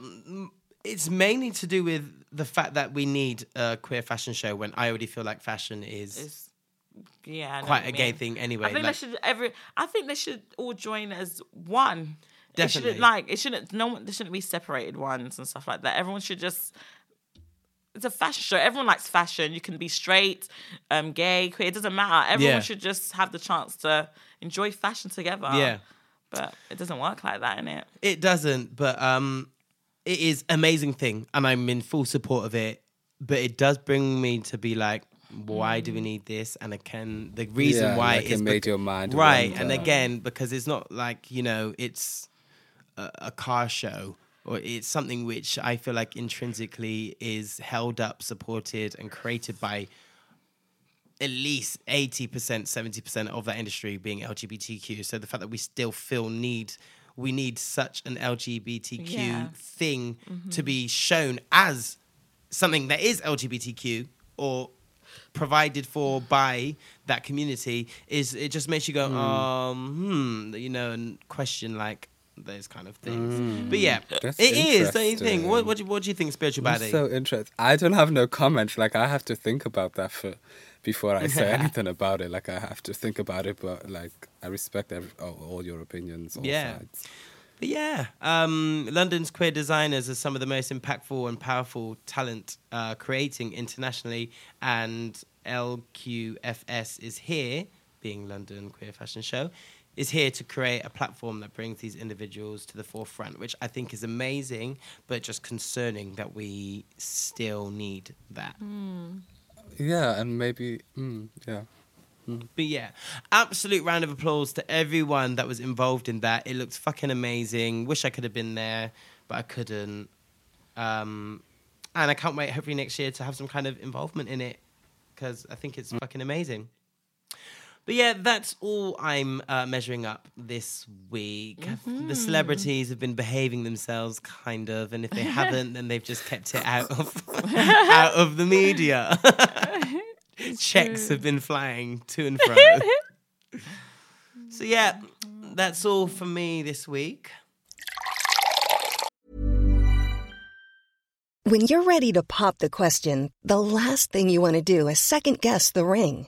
it's mainly to do with the fact that we need a queer fashion show when I already feel like fashion is It's yeah, quite a gay mean. thing anyway. I think like- they should every. I think they should all join as one. It Definitely. shouldn't like it shouldn't. No one. There shouldn't be separated ones and stuff like that. Everyone should just. It's a fashion show. Everyone likes fashion. You can be straight, um, gay, queer. It doesn't matter. Everyone Yeah. should just have the chance to enjoy fashion together. Yeah. But it doesn't work like that, in It It doesn't, but um, it is amazing thing, and I'm in full support of it. But it does bring me to be like, why do we need this? And again, the reason Yeah, why like it is made bec- your mind right. wander. And again, because it's not like you know, it's a, a car show. Or it's something which I feel like intrinsically is held up, supported, and created by at least 80%, 70% of that industry being LGBTQ. So the fact that we still feel need we need such an LGBTQ Yeah. thing to be shown as something that is LGBTQ or provided for by that community is it just makes you go um hmm you know and question like those kind of things. But yeah, That's it is. Don't you think? What interesting. what do, what do you think spiritual I'm body? so interested. I don't have no comments. Like I have to think about that for before I say anything about it. Like I have to think about it. But like I respect every, all, all your opinions. All Yeah. sides. But yeah, um, London's queer designers are some of the most impactful and powerful talent uh, creating internationally, and LQFS is here, being London Queer Fashion Show, is here to create a platform that brings these individuals to the forefront, which I think is amazing, but just concerning that we still need that. Yeah, and maybe mm, yeah. But yeah, absolute round of applause to everyone that was involved in that. It looked fucking amazing. Wish I could have been there, but I couldn't. Um, and I can't wait, hopefully, next year to have some kind of involvement in it because I think it's fucking amazing. But yeah, that's all I'm uh, measuring up this week. The celebrities have been behaving themselves, kind of, and if they haven't, then they've just kept it out of out of the media. Checks have been flying to and fro. so yeah, that's all for me this week. When you're ready to pop the question, the last thing you want to do is second guess the ring.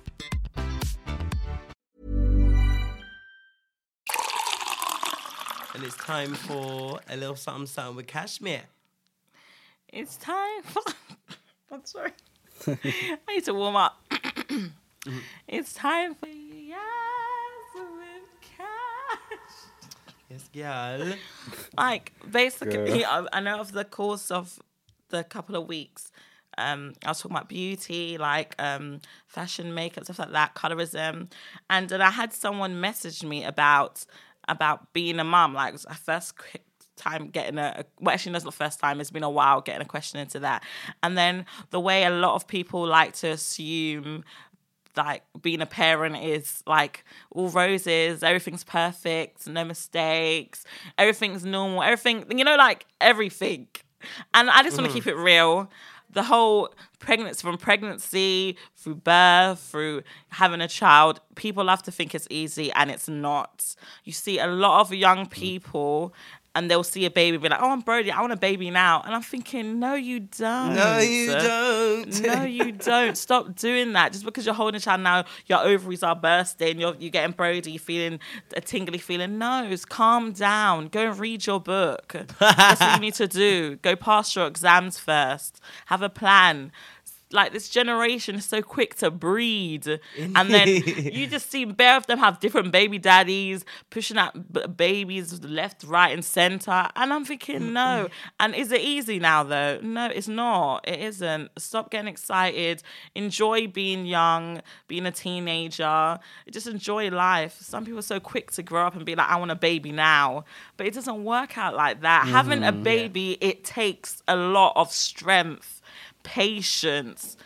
And it's time for a little something something with Cashmere. It's time for. I'm sorry. I need to warm up. it's time for Yes with Cash. Yes, girl. like basically Girl. I, I know of the course of the couple of weeks um i was talking about beauty like um fashion makeup stuff like that colorism and then i had someone message me about about being a mum like it was a first quick time getting a well actually no, it's not the first time it's been a while getting a question into that and then the way a lot of people like to assume like being a parent is like all roses, everything's perfect, no mistakes, everything's normal, everything, you know, like everything. And I just want to mm-hmm. keep it real. The whole pregnancy, from pregnancy through birth, through having a child, people love to think it's easy and it's not. You see a lot of young mm. people and they'll see a baby be like, oh, I'm Brody, I want a baby now. And I'm thinking, no, you don't. No, you don't. No, you don't. Stop doing that. Just because you're holding a child now, your ovaries are bursting, you're, you're getting Brody, feeling a tingly feeling. No, calm down. Go and read your book. That's what you need to do. Go pass your exams first. Have a plan. Like this generation is so quick to breed, and then you just see bare of them have different baby daddies pushing out b- babies left, right, and center. And I'm thinking, no. And is it easy now though? No, it's not. It isn't. Stop getting excited. Enjoy being young, being a teenager. Just enjoy life. Some people are so quick to grow up and be like, I want a baby now, but it doesn't work out like that. Having a mm-hmm. baby, it takes a lot of strength patience,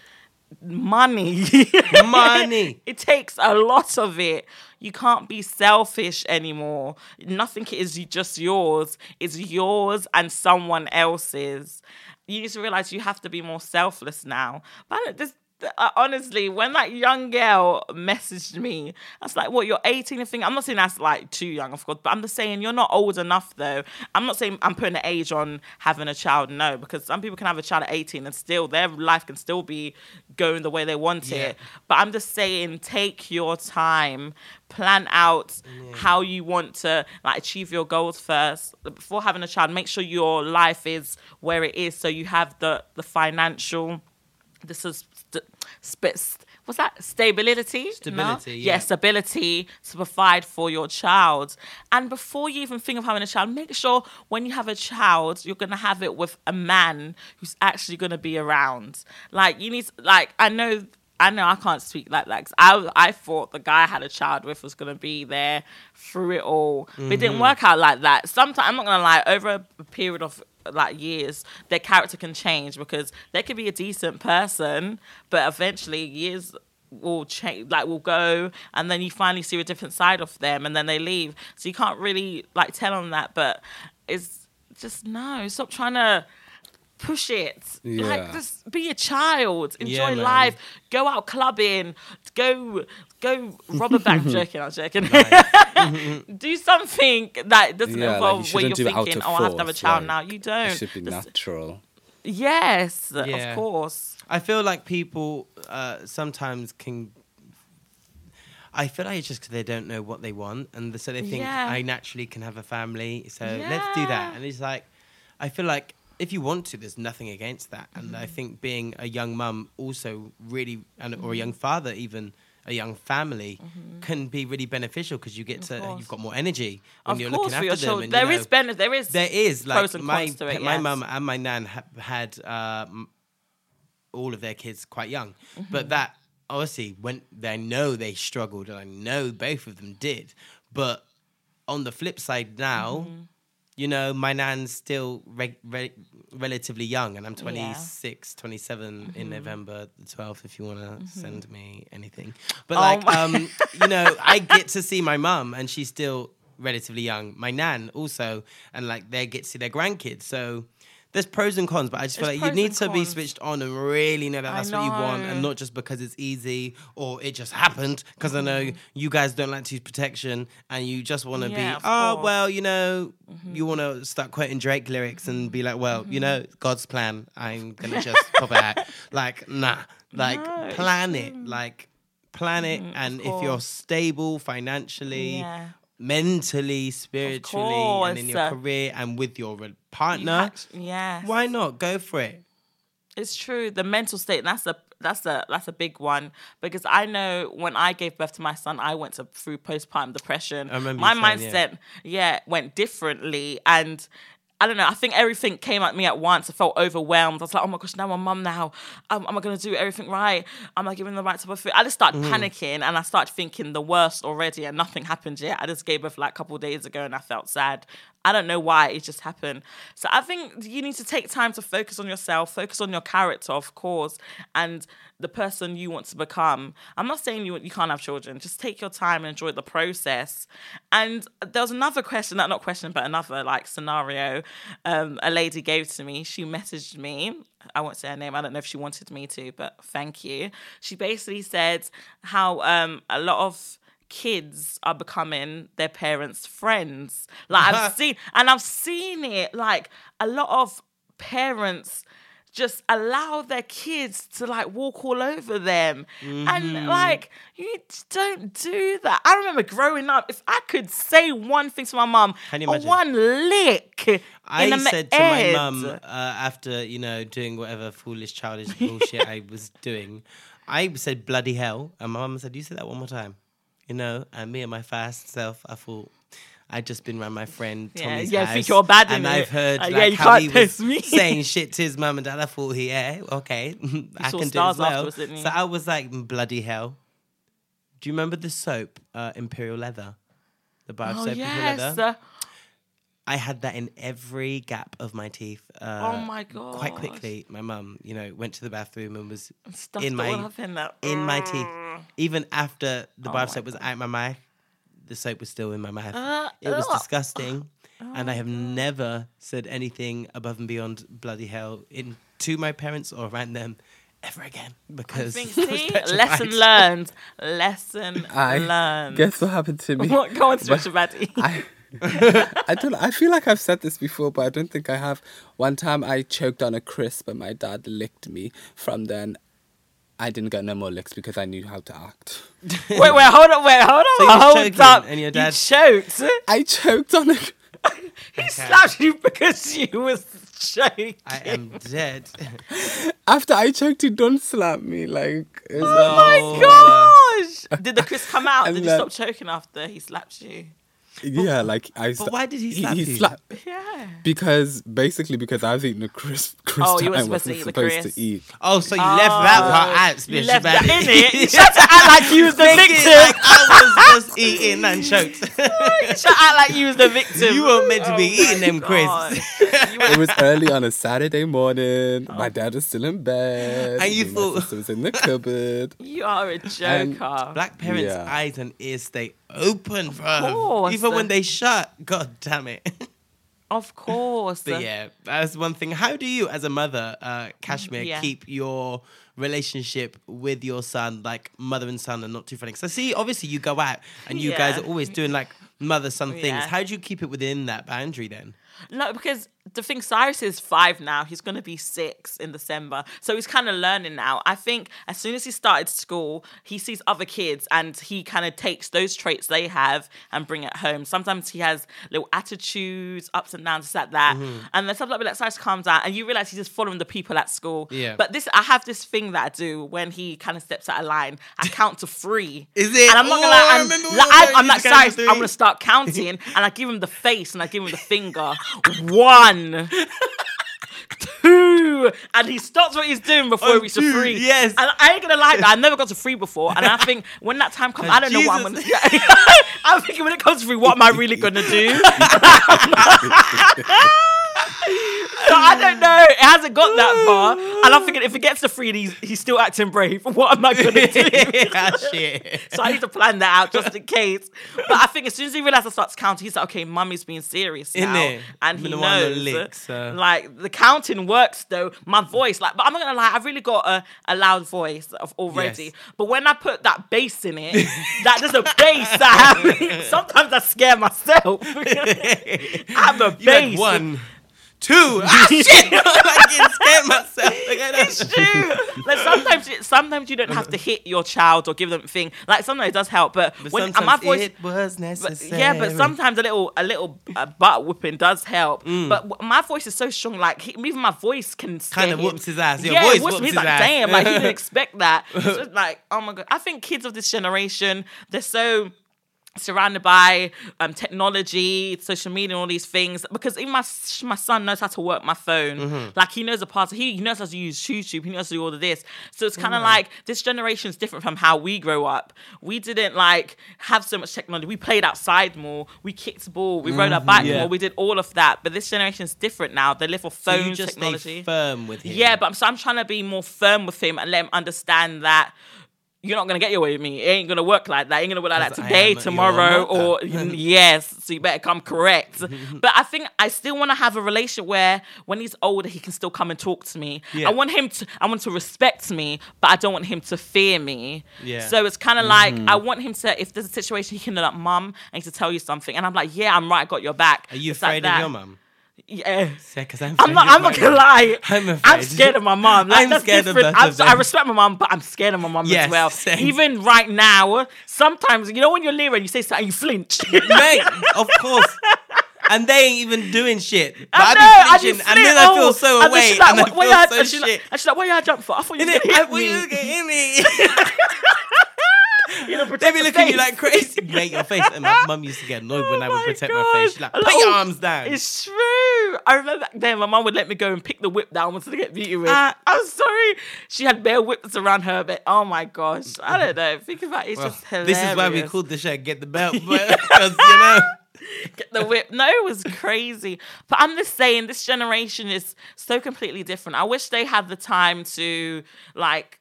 money. Money. it takes a lot of it. You can't be selfish anymore. Nothing is just yours. It's yours and someone else's. You need to realize you have to be more selfless now. But uh, honestly, when that young girl messaged me, I was like, "What? You're 18?" I think I'm not saying that's like too young, of course, but I'm just saying you're not old enough though. I'm not saying I'm putting an age on having a child, no, because some people can have a child at 18 and still their life can still be going the way they want Yeah. it. But I'm just saying, take your time, plan out how you want to like achieve your goals first before having a child. Make sure your life is where it is, so you have the the financial. This is sp- what's that stability? No? Stability, yeah, yeah. stability to provide for your child. And before you even think of having a child, make sure when you have a child, you're gonna have it with a man who's actually gonna be around. Like you need, like I know. I know I can't speak like that I I thought the guy I had a child with was gonna be there through it all, but it didn't mm-hmm. work out like that. Sometimes I'm not gonna lie. Over a period of like years, their character can change because they could be a decent person, but eventually years will change like will go and then you finally see a different side of them and then they leave. So you can't really like tell on that but it's just no stop trying to push it. Yeah. like just be a child. Enjoy Yeah, life. Go out clubbing. Go go rob a bank I'm joking I'm joking do something that doesn't Yeah, like, you involve where you're do it out thinking of oh I have to have a child like, now you don't It should be Just- natural. yes Yeah. of course I feel like people uh, sometimes can. I feel like it's just because they don't know what they want, and so they think Yeah. I naturally can have a family, so let's do that. And it's like, I feel like if you want to, there's nothing against that. And Mm-hmm. I think being a young mum also really, and or a young father, even a young family, can be really beneficial because you get to, Mm-hmm. course. you've got more energy when of you're looking after your them. children and, there you is know, benefit there is there is like and my it, my yes. mum and my nan ha- had uh, all of their kids quite young, Mm-hmm. but that obviously when they know they struggled, and I know both of them did. But on the flip side now, Mm-hmm. You know, my nan's still re- re- relatively young, and I'm 26, 27 Mm-hmm. in November the 12th. If you want to send me anything, but Oh like, um, you know, I get to see my mum, and she's still relatively young. My nan also, and like they get to see their grandkids. So there's pros and cons, but I just feel There's like you need to be switched on and really know that that's what you want, and not just because it's easy or it just happened. Because I know you guys don't like to use protection, and you just want to Yeah, be, oh course. Mm-hmm. well, you know, you want to start quoting Drake lyrics and be like, well, you know, God's plan. I'm gonna just pop it out. Like, nah, like No, plan it, like plan it, and if you're stable financially. Yeah. Mentally, spiritually, and in your uh, career and with your partner, yeah. why not go for it? It's true. The mental state that's a that's a that's a big one because I know when I gave birth to my son, I went to, through postpartum depression. My you saying, yeah. mindset, yeah. went differently, and I don't know. I think everything came at me at once. I felt overwhelmed. I was like, oh my gosh, now I'm a mum now. Um, am I going to do everything right? Am I giving the right type of food? I just started panicking and I started thinking the worst already and nothing happened yet. I just gave birth like a couple of days ago and I felt sad. I don't know why, it just happened. So I think you need to take time to focus on yourself, focus on your character, of course, and the person you want to become. I'm not saying you you can't have children. Just take your time and enjoy the process. And there was another question, not not question, but another like scenario. Um, a lady gave to me. She messaged me. I won't say her name. I don't know if she wanted me to, but thank you. She basically said how um, a lot of kids are becoming their parents' friends. Like I've seen, and I've seen it. Like a lot of parents just allow their kids to like walk all over them, Mm-hmm. and like you don't do that. I remember growing up. If I could say one thing to my mom, Can you or imagine? one lick. I said to my mum uh, after you know doing whatever foolish childish bullshit I was doing, I said bloody hell, and my mum said, "You say that one more time," you know. And me and my fast self, I thought. I'd just been around my friend Yeah, Tommy's yeah, house, think you're bad, and? I've heard Uh, like yeah, you how can't he was me. saying shit to his mum and dad. I thought, yeah, okay, I can do as well. afterwards, didn't you? So I was like, bloody hell. Do you remember the soap, uh, Imperial Leather, the bar of Oh soap, Imperial. Leather? uh, I had that in every gap of my teeth. Uh, Oh my god! Quite quickly, my mum, you know, went to the bathroom and was Stuffed in my all in that. in my teeth. Even after the Oh bar soap was out my mouth, the soap was still in my mouth. Uh, it was ugh. disgusting, and I Oh have never said anything above and beyond bloody hell in to my parents or around them ever again because think, I was see, lesson learned. Lesson I learned. guess what happened to me. What? Go on, But Trisha Batty. I, I don't. I feel like I've said this before, but I don't think I have. One time I choked on a crisp, and my dad licked me. From then, I didn't get no more licks because I knew how to act. wait, wait, hold on, wait, hold on, So you was hold up. and your You dad- choked. I choked on a. He slapped you because you was shaking. I am dead. After I choked, he don't slap me like. Oh Oh, my gosh! Did the crisp come out? And Did you stop choking after he slapped you? Yeah, like I. But why did he slap he, you? slapped Yeah. because basically because I was eating a crisp. crisp Oh, you that I weren't supposed to wasn't eat the supposed crisp. to eat. Oh, so you left that oh. part out, You Splish left that Batty. in it. You tried to act like you was the Thinking victim. Like I was just eating and choked. You tried to act like you was the victim. you weren't meant to be Oh eating my them God. crisps. It was early on a Saturday morning. Oh. My dad was still in bed. And you my thought- sister was in the cupboard. You are a And joker. Black parents' Yeah. eyes and ears stay open, bro. course. Even when they shut. God damn it. of course. But yeah, that's one thing. How do you, as a mother, uh, Kashmir, Yeah. keep your relationship with your son, like mother and son, and not too funny? Because I see, obviously, you go out and you guys Yeah. are always doing like mother son things. Yeah. How do you keep it within that boundary then? No, because the thing, Cyrus is five now. He's going to be six in December. So he's kind of learning now. I think as soon as he started school, he sees other kids and he kind of takes those traits they have and bring it home. Sometimes he has little attitudes, ups and downs, just like that. Mm-hmm. And then sometimes like Cyrus calms down and you realize he's just following the people at school. Yeah. But this, I have this thing that I do when he kind of steps out of line. I count to three. Is it? And I'm not Oh, gonna I lie. I'm, remember when like, I, I'm like to count to Cyrus. I'm gonna start counting, and I give him the face, and I give him the finger. One, two, and he stops what he's doing before oh, he On reaches three. yes. and I ain't gonna lie, I never got to three before, and I think when that time comes, I don't know what I'm gonna. Jesus. I'm thinking when it comes to three, what am I really gonna do? So I don't know. It hasn't got that far, and I'm thinking if it gets to three, and he's he's still acting brave. What am I gonna do? ah, shit. So I need to plan that out just in case. But I think as soon as he realizes I starts counting, he's like, okay, mummy's being serious now. Innit? And he the knows. licks, uh. Like the counting works though. My voice, like, but I'm not gonna lie, I've really got a, a loud voice of already. Yes. But when I put that bass in it, that there's a bass that happens. Sometimes I scare myself. I'm a bass. one, two. Ah, shit! I get scared myself. Like, it's true. Like sometimes, you- sometimes you don't have to hit your child or give them a thing. Like sometimes it does help, but, But when my voice, it was but, yeah, but sometimes a little, a little uh, butt whipping does help. Mm. But my voice is so strong, like he, even my voice can Kinda him. whoops his ass. Your yeah, voice whoops whoops me. He's his like, ass. damn, like he didn't expect that. So it's like, oh my god, I think kids of this generation, they're so surrounded by um, technology, social media, and all these things. Because even my my son knows how to work my phone. Mm-hmm. Like he knows a part. He, he knows how to use YouTube. He knows how to do all of this. So it's kind of like this generation is different from how we grow up. We didn't like have so much technology. We played outside more. We kicked ball. We rode our bike Mm-hmm. Yeah. more. We did all of that. But this generation is different now. They live off So phone just technology. firm with him. Yeah, but I'm, so I'm trying to be more firm with him and let him understand that you're not gonna get your way with me. It ain't gonna work like that. It ain't gonna work like that today, tomorrow, or yes. So you better come correct. but I think I still want to have a relationship where when he's older, he can still come and talk to me. Yeah. I want him to. I want to respect me, but I don't want him to fear me. Yeah. So it's kind of like mm-hmm. I want him to. If there's a situation, he can know that mum, I need to tell you something, and I'm like, yeah, I'm right. I got your back. Are you It's afraid that. of your mum? Yeah. Because I'm, I'm not. I'm not gonna lie. I'm I'm, scared of my mom. Like, I'm scared of both I'm of so- I respect my mom, but I'm scared of my mom Yes, as well. same. Even right now, sometimes you know when you're and you say something, you flinch. Mate, of course. And they ain't even doing shit. But I I, know, be and flinching, you and then. I Oh, feel so and away, like, and I "What- what feel so she's like- shit. And she's like, "Why you jump for?" I thought you was gonna hit were me. You know, They be looking at you like crazy. Mate, your face. And my mum used to get annoyed when I would Oh my protect my God. face. She's like, put your oh, arms down. It's true. I remember back then my mum would let me go and pick the whip down once to get beaten with. Ah. I'm sorry. She had bare whips around her, but oh my gosh. I don't know. Think about it. It's Well, just hilarious. this is why we called the show Get the Belt. Because, you know. get the whip. No, it was crazy. But I'm just saying, this generation is so completely different. I wish they had the time to like.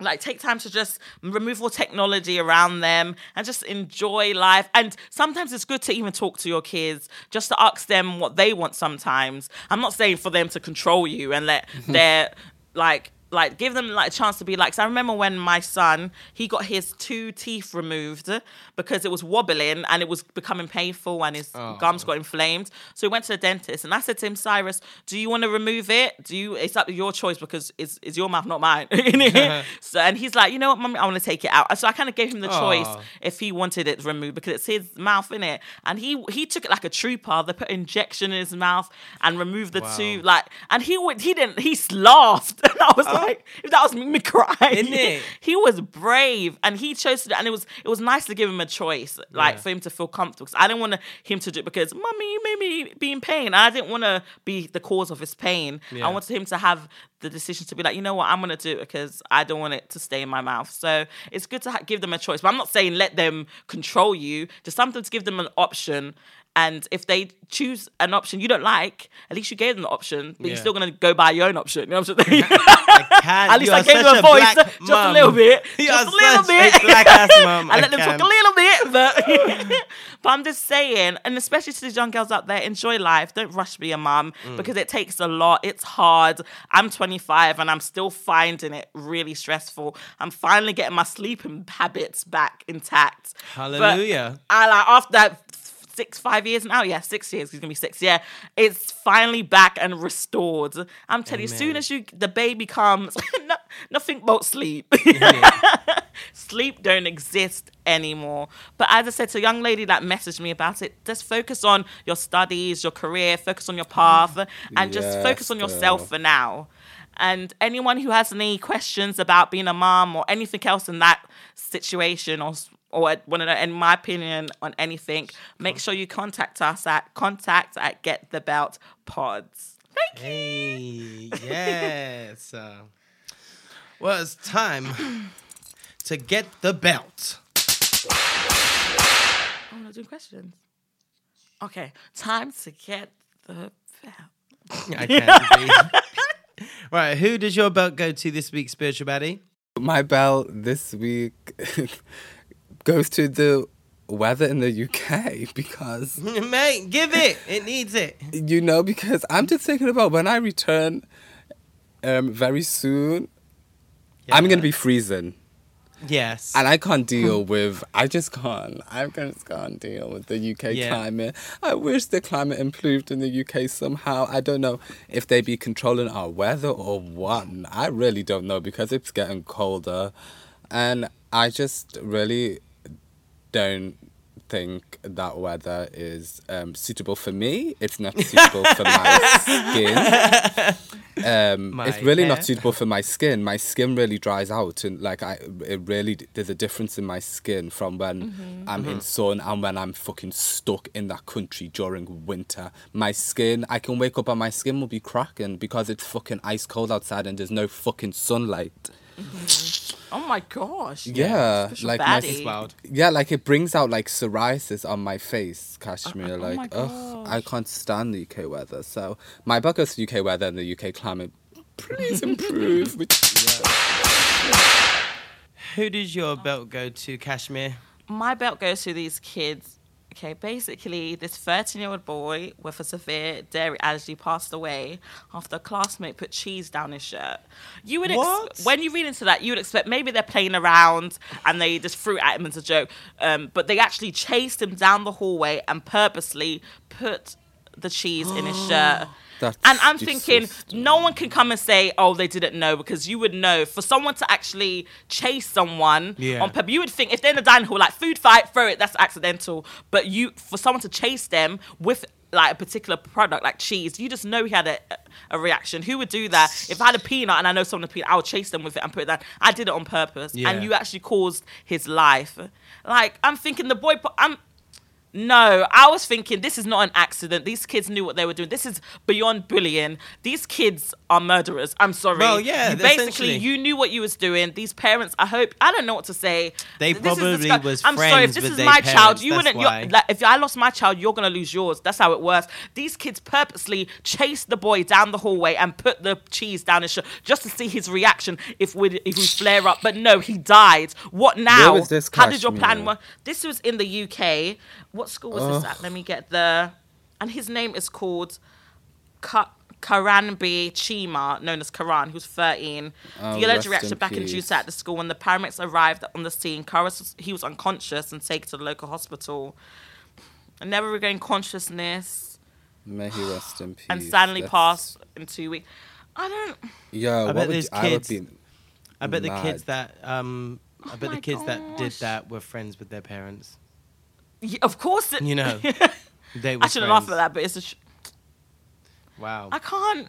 Like take time to just remove all technology around them and just enjoy life. And sometimes it's good to even talk to your kids, just to ask them what they want. Sometimes I'm not saying for them to control you and let their like like give them like a chance to be like. So I remember when my son he got his two teeth removed because it was wobbling and it was becoming painful and his oh. gums got inflamed. So he went to the dentist and I said to him, Cyrus, do you want to remove it? Do you? It's up to your choice because it's, it's your mouth, not mine. so and he's like, you know what, mummy, I want to take it out. So I kind of gave him the choice if he wanted it removed because it's his mouth in it, and he he took it like a trooper. They put injection in his mouth and removed the Wow. tooth, like, and he would he didn't he laughed, and I was like, if that was me, me crying, Isn't it? he was brave, and he chose to do, and it was it was nice to give him a choice, like Yeah. for him to feel comfortable. Because I didn't want him to do it because mummy, you made me be in pain, I didn't want to be the cause of his pain. Yeah. I wanted him to have the decision to be like, you know what, I'm gonna do it because I don't want it to stay in my mouth. So it's good to ha- give them a choice, but I'm not saying let them control you. Just sometimes give them an option. And if they choose an option you don't like, at least you gave them the option, but you're still gonna go buy your own option. You know what I'm saying? At least I gave them a voice, just a little bit, You just a little bit. A black ass mum. I let them talk a little bit, but but I'm just saying, and especially to these young girls out there, enjoy life. Don't rush be a mum Mm. because it takes a lot. It's hard. I'm 25 and I'm still finding it really stressful. I'm finally getting my sleeping habits back intact. But Hallelujah. I like after that six, five years now. Yeah, six years. He's gonna be six. Yeah, it's finally back and restored. I'm telling you, as soon as you the baby comes, no, nothing but sleep. sleep don't exist anymore. But as I said to a young lady that messaged me about it, just focus on your studies, your career, focus on your path, and just focus on yourself for now. And anyone who has any questions about being a mom or anything else in that situation or or want to know, in my opinion, on anything, make sure you contact us at contact at get the belt pods. Thank you. Hey, yes. Uh, well, it's time to get the belt. Oh, I'm not doing questions. Okay, time to get the belt. I can't right, who does your belt go to this week, Spiritual Baddie? My belt this week goes to the weather in the UK because Mate, give it. It needs it. you know because I'm just thinking about when I return um very soon I'm gonna be freezing. Yes. And I can't deal with, I just can't. I just can't deal with the UK Yeah. climate. I wish the climate improved in the UK somehow. I don't know if they be controlling our weather or what. I really don't know because it's getting colder. And I just really don't think that weather is um, suitable for me. It's not suitable for my skin. Um, My it's really hair. not suitable for my skin. My skin really dries out, and like I, it really there's a difference in my skin from when I'm in sun and when I'm fucking stuck in that country during winter. My skin, I can wake up and my skin will be cracking because it's fucking ice cold outside and there's no fucking sunlight. Mm-hmm. Oh my gosh. Yeah, Special like my baddie. It's wild. yeah, like it brings out like psoriasis on my face, Kashmir. Uh, oh like, my ugh, I can't stand the UK weather. So my bucket's UK weather and the UK climate. Please improve. Which- Who does your belt go to, Kashmir? my belt goes to these kids. Okay, basically, this 13 year old boy with a severe dairy allergy passed away after a classmate put cheese down his shirt. You would, ex- when you read into that, you would expect maybe they're playing around and they just threw it at him as a joke, um, but they actually chased him down the hallway and purposely put the cheese in his shirt. That's And I'm thinking, no one can come and say, "Oh, they didn't know," because you would know. For someone to actually chase someone Yeah. on purpose, you would think if they're in the dining hall, like food fight, throw it, that's accidental. But you, for someone to chase them with like a particular product, like cheese, you just know he had a, a reaction. Who would do that? If I had a peanut and I know someone had a peanut, I would chase them with it and put it down. I did it on purpose, Yeah. and you actually caused his life. Like I'm thinking, the boy, I'm. No, I was thinking this is not an accident. These kids knew what they were doing. This is beyond bullying. These kids are murderers. I'm sorry. Well, yeah, You basically you knew what you was doing. These parents, I hope, I don't know what to say. They This is probably was I'm sorry if this is my child. You wouldn't. Like, if I lost my child, you're gonna lose yours. That's how it works. These kids purposely chased the boy down the hallway and put the cheese down his shirt just to see his reaction if we if we flare up. But no, he died. What now? How did your plan work? This was in the UK. What school was this at? Let me get the. And his name is called Ka- Karanbir Cheema, known as Karan, who's 13. Oh, the alleged rest reaction in back in peace. Tuesday at the school when the paramedics arrived on the scene. Karan, was- he was unconscious and taken to the local hospital. And never regained consciousness May he rest in peace. and sadly That's- passed in two weeks. I don't. Yeah, what bet would there's you- I would kids- I bet the kids that um, I bet my the kids that did that were friends with their parents. Yeah, of course. It, You know, they were I shouldn't laugh friends. at that, but it's a. Sh- Wow. I can't.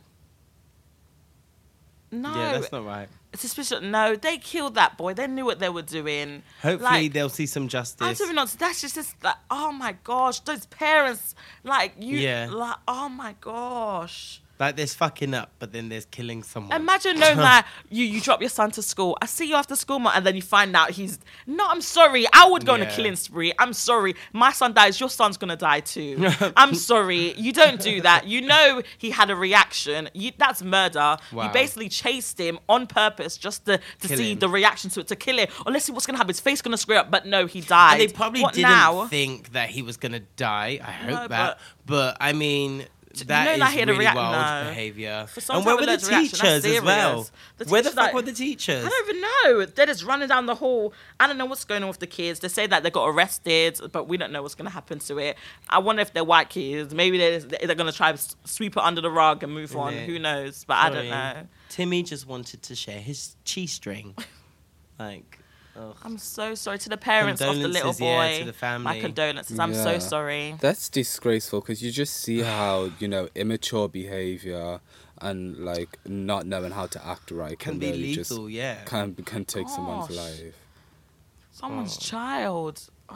No. yeah, that's not right. suspicious. No, they killed that boy. They knew what they were doing. Hopefully, Like, they'll see some justice. Absolutely not. That's just, just like, oh my gosh, those parents, like you, Yeah. like, oh my gosh. Like there's fucking up, but then there's killing someone. Imagine knowing that you you drop your son to school. I see you after school, ma, and then you find out he's no. I'm sorry. I would go on a Yeah. killing spree. I'm sorry. My son dies. Your son's gonna die too. I'm sorry. You don't do that. You know he had a reaction. You, that's murder. You basically chased him on purpose just to to Kill see him. the reaction to it to kill him. Or let's see what's gonna happen. His face gonna screw up, but no, he died. And they probably what didn't now? think that he was gonna die. I hope No, that. But, I mean, that know is really react- wild no. behavior. And where were the allergic reaction, that's teachers as well? The where the fuck like- were the teachers? I don't even know. They're just running down the hall. I don't know what's going on with the kids. They say that they got arrested, but we don't know what's going to happen to it. I wonder if they're white kids. Maybe they're, they're going to try to sweep it under the rug and move on. Innit? Who knows? But I don't know. Timmy just wanted to share his cheese string. like, ugh. I'm so sorry to the parents of the little boy. yeah, to the My condolences. I'm so sorry. That's disgraceful because you just see how you know immature behavior and like not knowing how to act right Can can, be really just lethal, yeah. can can take someone's life. Someone's Oh. child.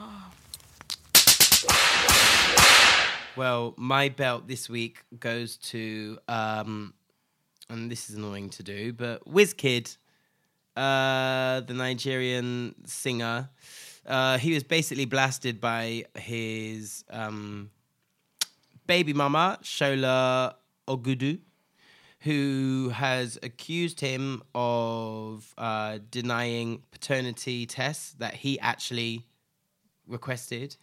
Well, my belt this week goes to, um, and this is annoying to do, but Wizkid, uh, the Nigerian singer. Uh, he was basically blasted by his um, baby mama, Shola Ogudu, who has accused him of uh, denying paternity tests that he actually requested.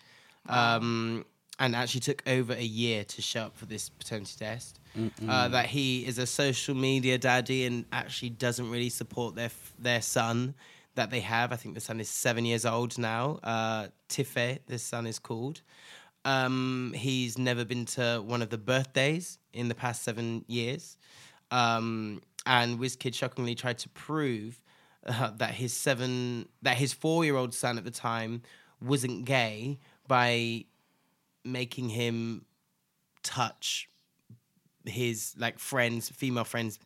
Um, and actually took over a year to show up for this paternity test. Uh, that he is a social media daddy and actually doesn't really support their f- their son. that they have. I think the son is seven years old now. Uh, Tife, the son is called. Um, he's never been to one of the birthdays in the past seven years. Um, and WizKid shockingly tried to prove uh, that his seven, that his four-year-old son at the time wasn't gay by making him touch his like friends, female friends'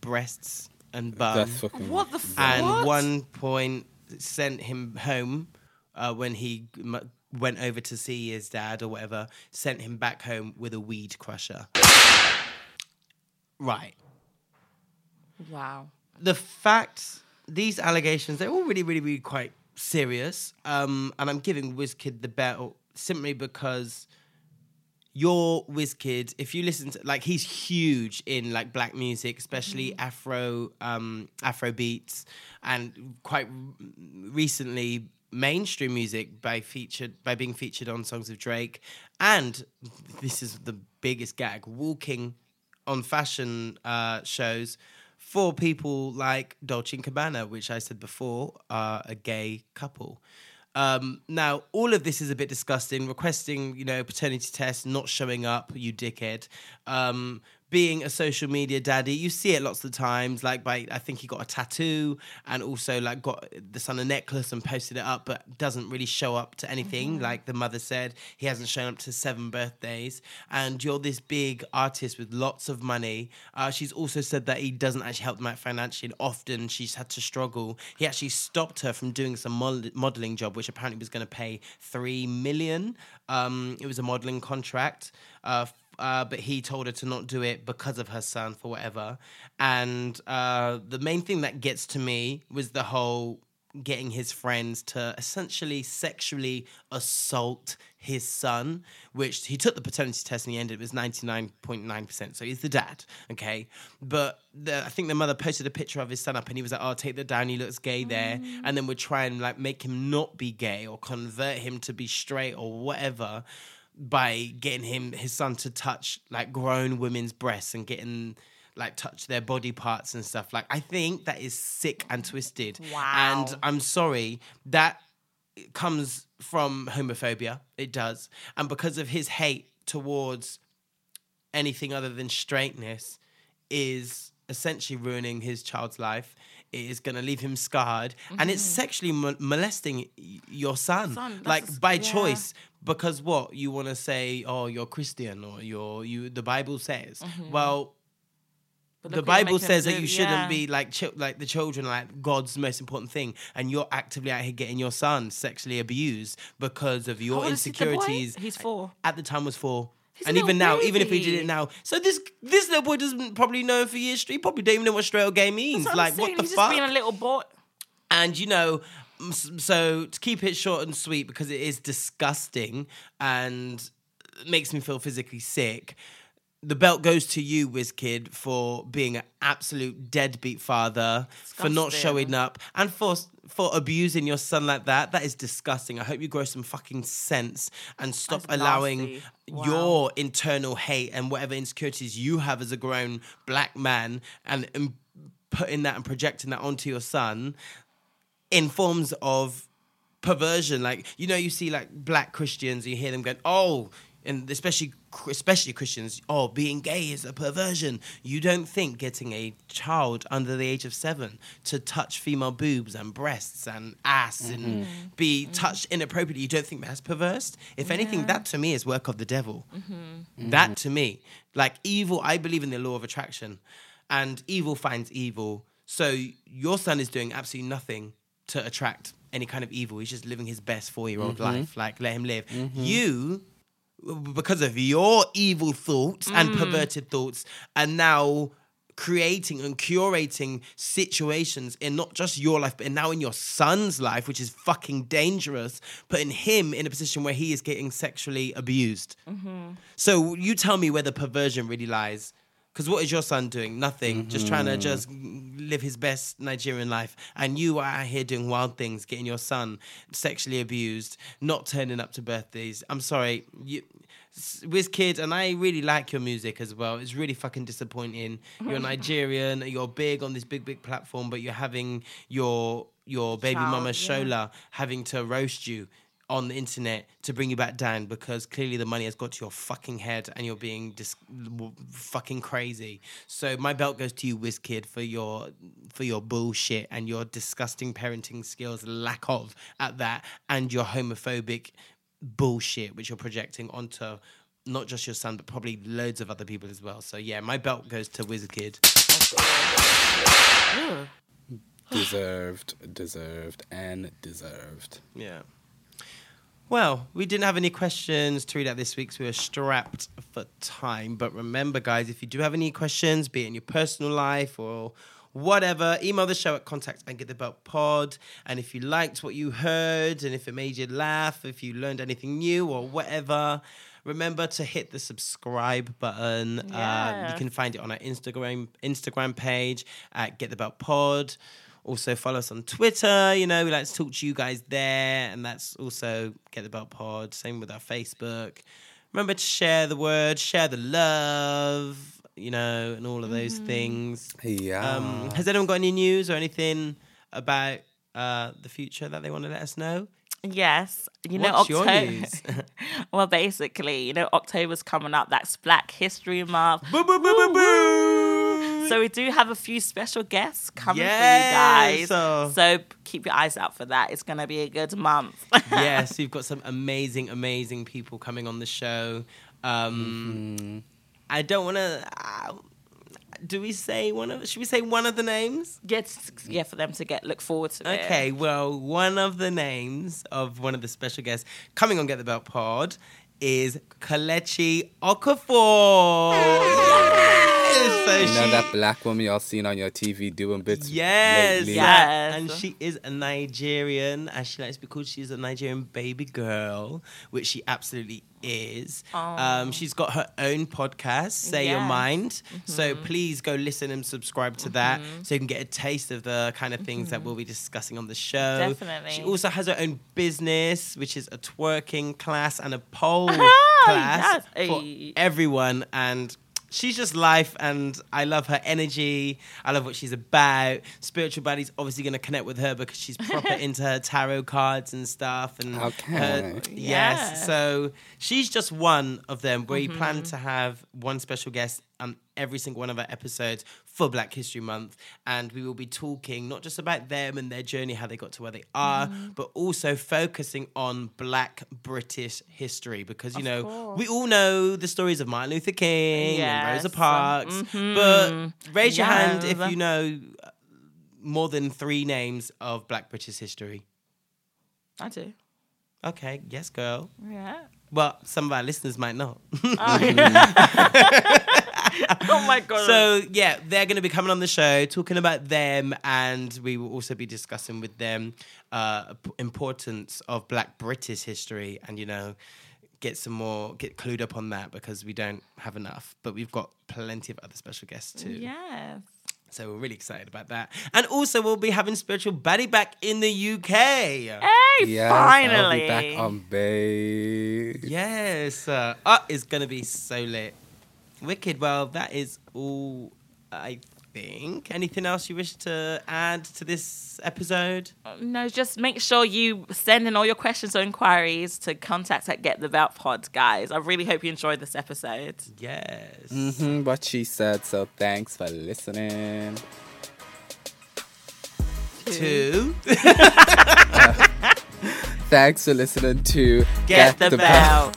breasts and bum. That's fucking. What the f- and what? one point sent him home uh, when he m- went over to see his dad or whatever. Sent him back home with a weed crusher. right. Wow. The fact these allegations they're all really, really, really quite serious. Um, and I'm giving WizKid the belt simply because your WizKid, if you listen to like he's huge in like black music, especially Afro um Afro beats, and quite recently mainstream music by featured by being featured on songs of Drake, and this is the biggest gag, walking on fashion uh, shows for people like Dolce and Gabbana, which I said before are a gay couple. Um, now, all of this is a bit disgusting. Requesting, you know, paternity test, not showing up, you dickhead. Um, being a social media daddy, you see it lots of times. Like, by I think he got a tattoo and also like got the son a necklace and posted it up, but doesn't really show up to anything. Like the mother said, he hasn't shown up to seven birthdays. And you're this big artist with lots of money. Uh, she's also said that he doesn't actually help them out financially. And often she's had to struggle. He actually stopped her from doing some mod- modeling job, which apparently was going to pay three million. Um, it was a modeling contract. Uh, uh, but he told her to not do it because of her son for whatever. And uh, the main thing that gets to me was the whole getting his friends to essentially sexually assault his son, which he took the paternity test and he ended it was 99.9%. So he's the dad, okay? But the, I think the mother posted a picture of his son up and he was like, oh, take that down, he looks gay there. And then would try and like make him not be gay or convert him to be straight or whatever by getting him his son to touch like grown women's breasts and getting like touch their body parts and stuff like i think that is sick and twisted Wow. and i'm sorry that comes from homophobia it does and because of his hate towards anything other than straightness is essentially ruining his child's life. It is going to leave him scarred, and it's mm-hmm. sexually mo- molesting your son, Son, like a by yeah. choice. Because what you want to say? Oh, you're Christian, or you're you. The Bible says. Mm-hmm. Well, But the look what you're Bible says them that you shouldn't yeah. be like like the children like God's most important thing, and you're actively out here getting your son sexually abused because of your old is he, the boy? insecurities. He's four. At the time, was four. He's and even now, even if he did it now, so this this little boy doesn't probably know him for years. He probably don't even know what straight or gay means. That's like what the he's fuck? just being a little boy. And you know, mm, so to keep it short and sweet because it is disgusting and makes me feel physically sick. The belt goes to you, WizKid, for being an absolute deadbeat father, for not showing up, and for for abusing your son like that. That is disgusting. I hope you grow some fucking sense and stop That's allowing. Wow. your internal hate and whatever insecurities you have as a grown black man and, and putting that and projecting that onto your son in forms of perversion. Like you know, you see like black Christians, you hear them going, "Oh," and especially especially Christians, "Oh, being gay is a perversion." You don't think getting a child under the age of seven to touch female boobs and breasts and ass and mm-hmm. Mm-hmm. be touched inappropriately, you don't think that's perverse? If anything, that to me is work of the devil. Mm-hmm. That to me, like evil, I believe in the law of attraction, and evil finds evil. So your son is doing absolutely nothing to attract any kind of evil. He's just living his best four-year-old life. Like let him live. You, because of your evil thoughts and mm. perverted thoughts, are now creating and curating situations in not just your life, but now in your son's life, which is fucking dangerous, putting him in a position where he is getting sexually abused. Mm-hmm. So you tell me where the perversion really lies. Because what is your son doing? Nothing. Just trying to mm-hmm. just live his best Nigerian life. And you are out here doing wild things, getting your son sexually abused, not turning up to birthdays. I'm sorry. You, Wizkid, and I really like your music as well. It's really fucking disappointing. You're Nigerian, you're big on this big, big platform, but you're having your your baby Child, mama yeah. Shola having to roast you on the internet to bring you back down because clearly the money has got to your fucking head and you're being dis- fucking crazy. So my belt goes to you, Wizkid, for your for your bullshit and your disgusting parenting skills, lack of at that, and your homophobic bullshit which you're projecting onto not just your son but probably loads of other people as well. So yeah, my belt goes to Wizkid. Deserved, deserved, and deserved. Yeah. Well, we didn't have any questions to read out this week, so we were strapped for time. But remember, guys, if you do have any questions, be it in your personal life or whatever, email the show at contact and get the belt pod. And if you liked what you heard and if it made you laugh, if you learned anything new or whatever, remember to hit the subscribe button. Um, Yeah. you can find it on our Instagram Instagram page at Get the Belt Pod. Also follow us on Twitter. You know, we like to talk to you guys there, and that's also Get the Belt Pod. Same with our Facebook. Remember to share the word, share the love, you know, and all of those things. Yeah. Um, has anyone got any news or anything about uh, the future that they want to let us know? Yes, you know What's your October. news? well, basically, you know October's coming up. That's Black History Month. boo, boo, boo, boo, boo. So we do have a few special guests coming Yes, for you guys. So keep your eyes out for that. It's gonna be a good month. yes, we've got some amazing, amazing people coming on the show. Um, I don't want to. Uh, do we say one of? Should we say one of the names? Yes, yeah, for them to get look forward to it. Okay, well, one of the names of one of the special guests coming on Get the Belt Pod is Kelechi Okafor. Yes! So you know she- that black woman y'all seen on your TV doing bits Yes, lately? yeah. Yes. And she is a Nigerian, as she likes to be called. She's a Nigerian baby girl, which she absolutely is. Um, she's got her own podcast, Say Your Yes. Mind. So mm-hmm. please go listen and subscribe to that mm-hmm. so you can get a taste of the kind of things that mm-hmm. we'll be discussing on the show. Definitely. She also has her own business, which is a twerking class and a pole class yes. for Ay. everyone and she's just life and I love her energy. I love what she's about. Spiritual Buddy's obviously going to connect with her because she's proper into her tarot cards and stuff and Okay. her- yes. Yeah. So she's just one of them we Mm-hmm. plan to have one special guest on every single one of our episodes for Black History Month and we will be talking not just about them and their journey how they got to where they are Mm-hmm. but also focusing on black British history because you know we all know the stories of Martin Luther King and Rosa Yes. Parks Mhm. but raise your hand if you know uh, more than 3 names of black British history I do. okay yes girl Yeah. well some of our listeners might not Oh my god. So yeah, they're going to be coming on the show talking about them, and we will also be discussing with them uh, importance of Black British history, and you know, get some more get clued up on that because we don't have enough, but we've got plenty of other special guests too. yes. So we're really excited about that, and also we'll be having spiritual Buddy back in the UK. Hey, Yes, finally. I'll be back on base. Yes, uh, uh, it's gonna be so lit. Wicked. Well, that is all I think. Anything else you wish to add to this episode? No, just make sure you send in all your questions or inquiries to contact at Get the Belt Pod, guys. I really hope you enjoyed this episode. Yes. hmm what she said. So thanks for listening. Two. Thanks for listening to Get, the, Belt.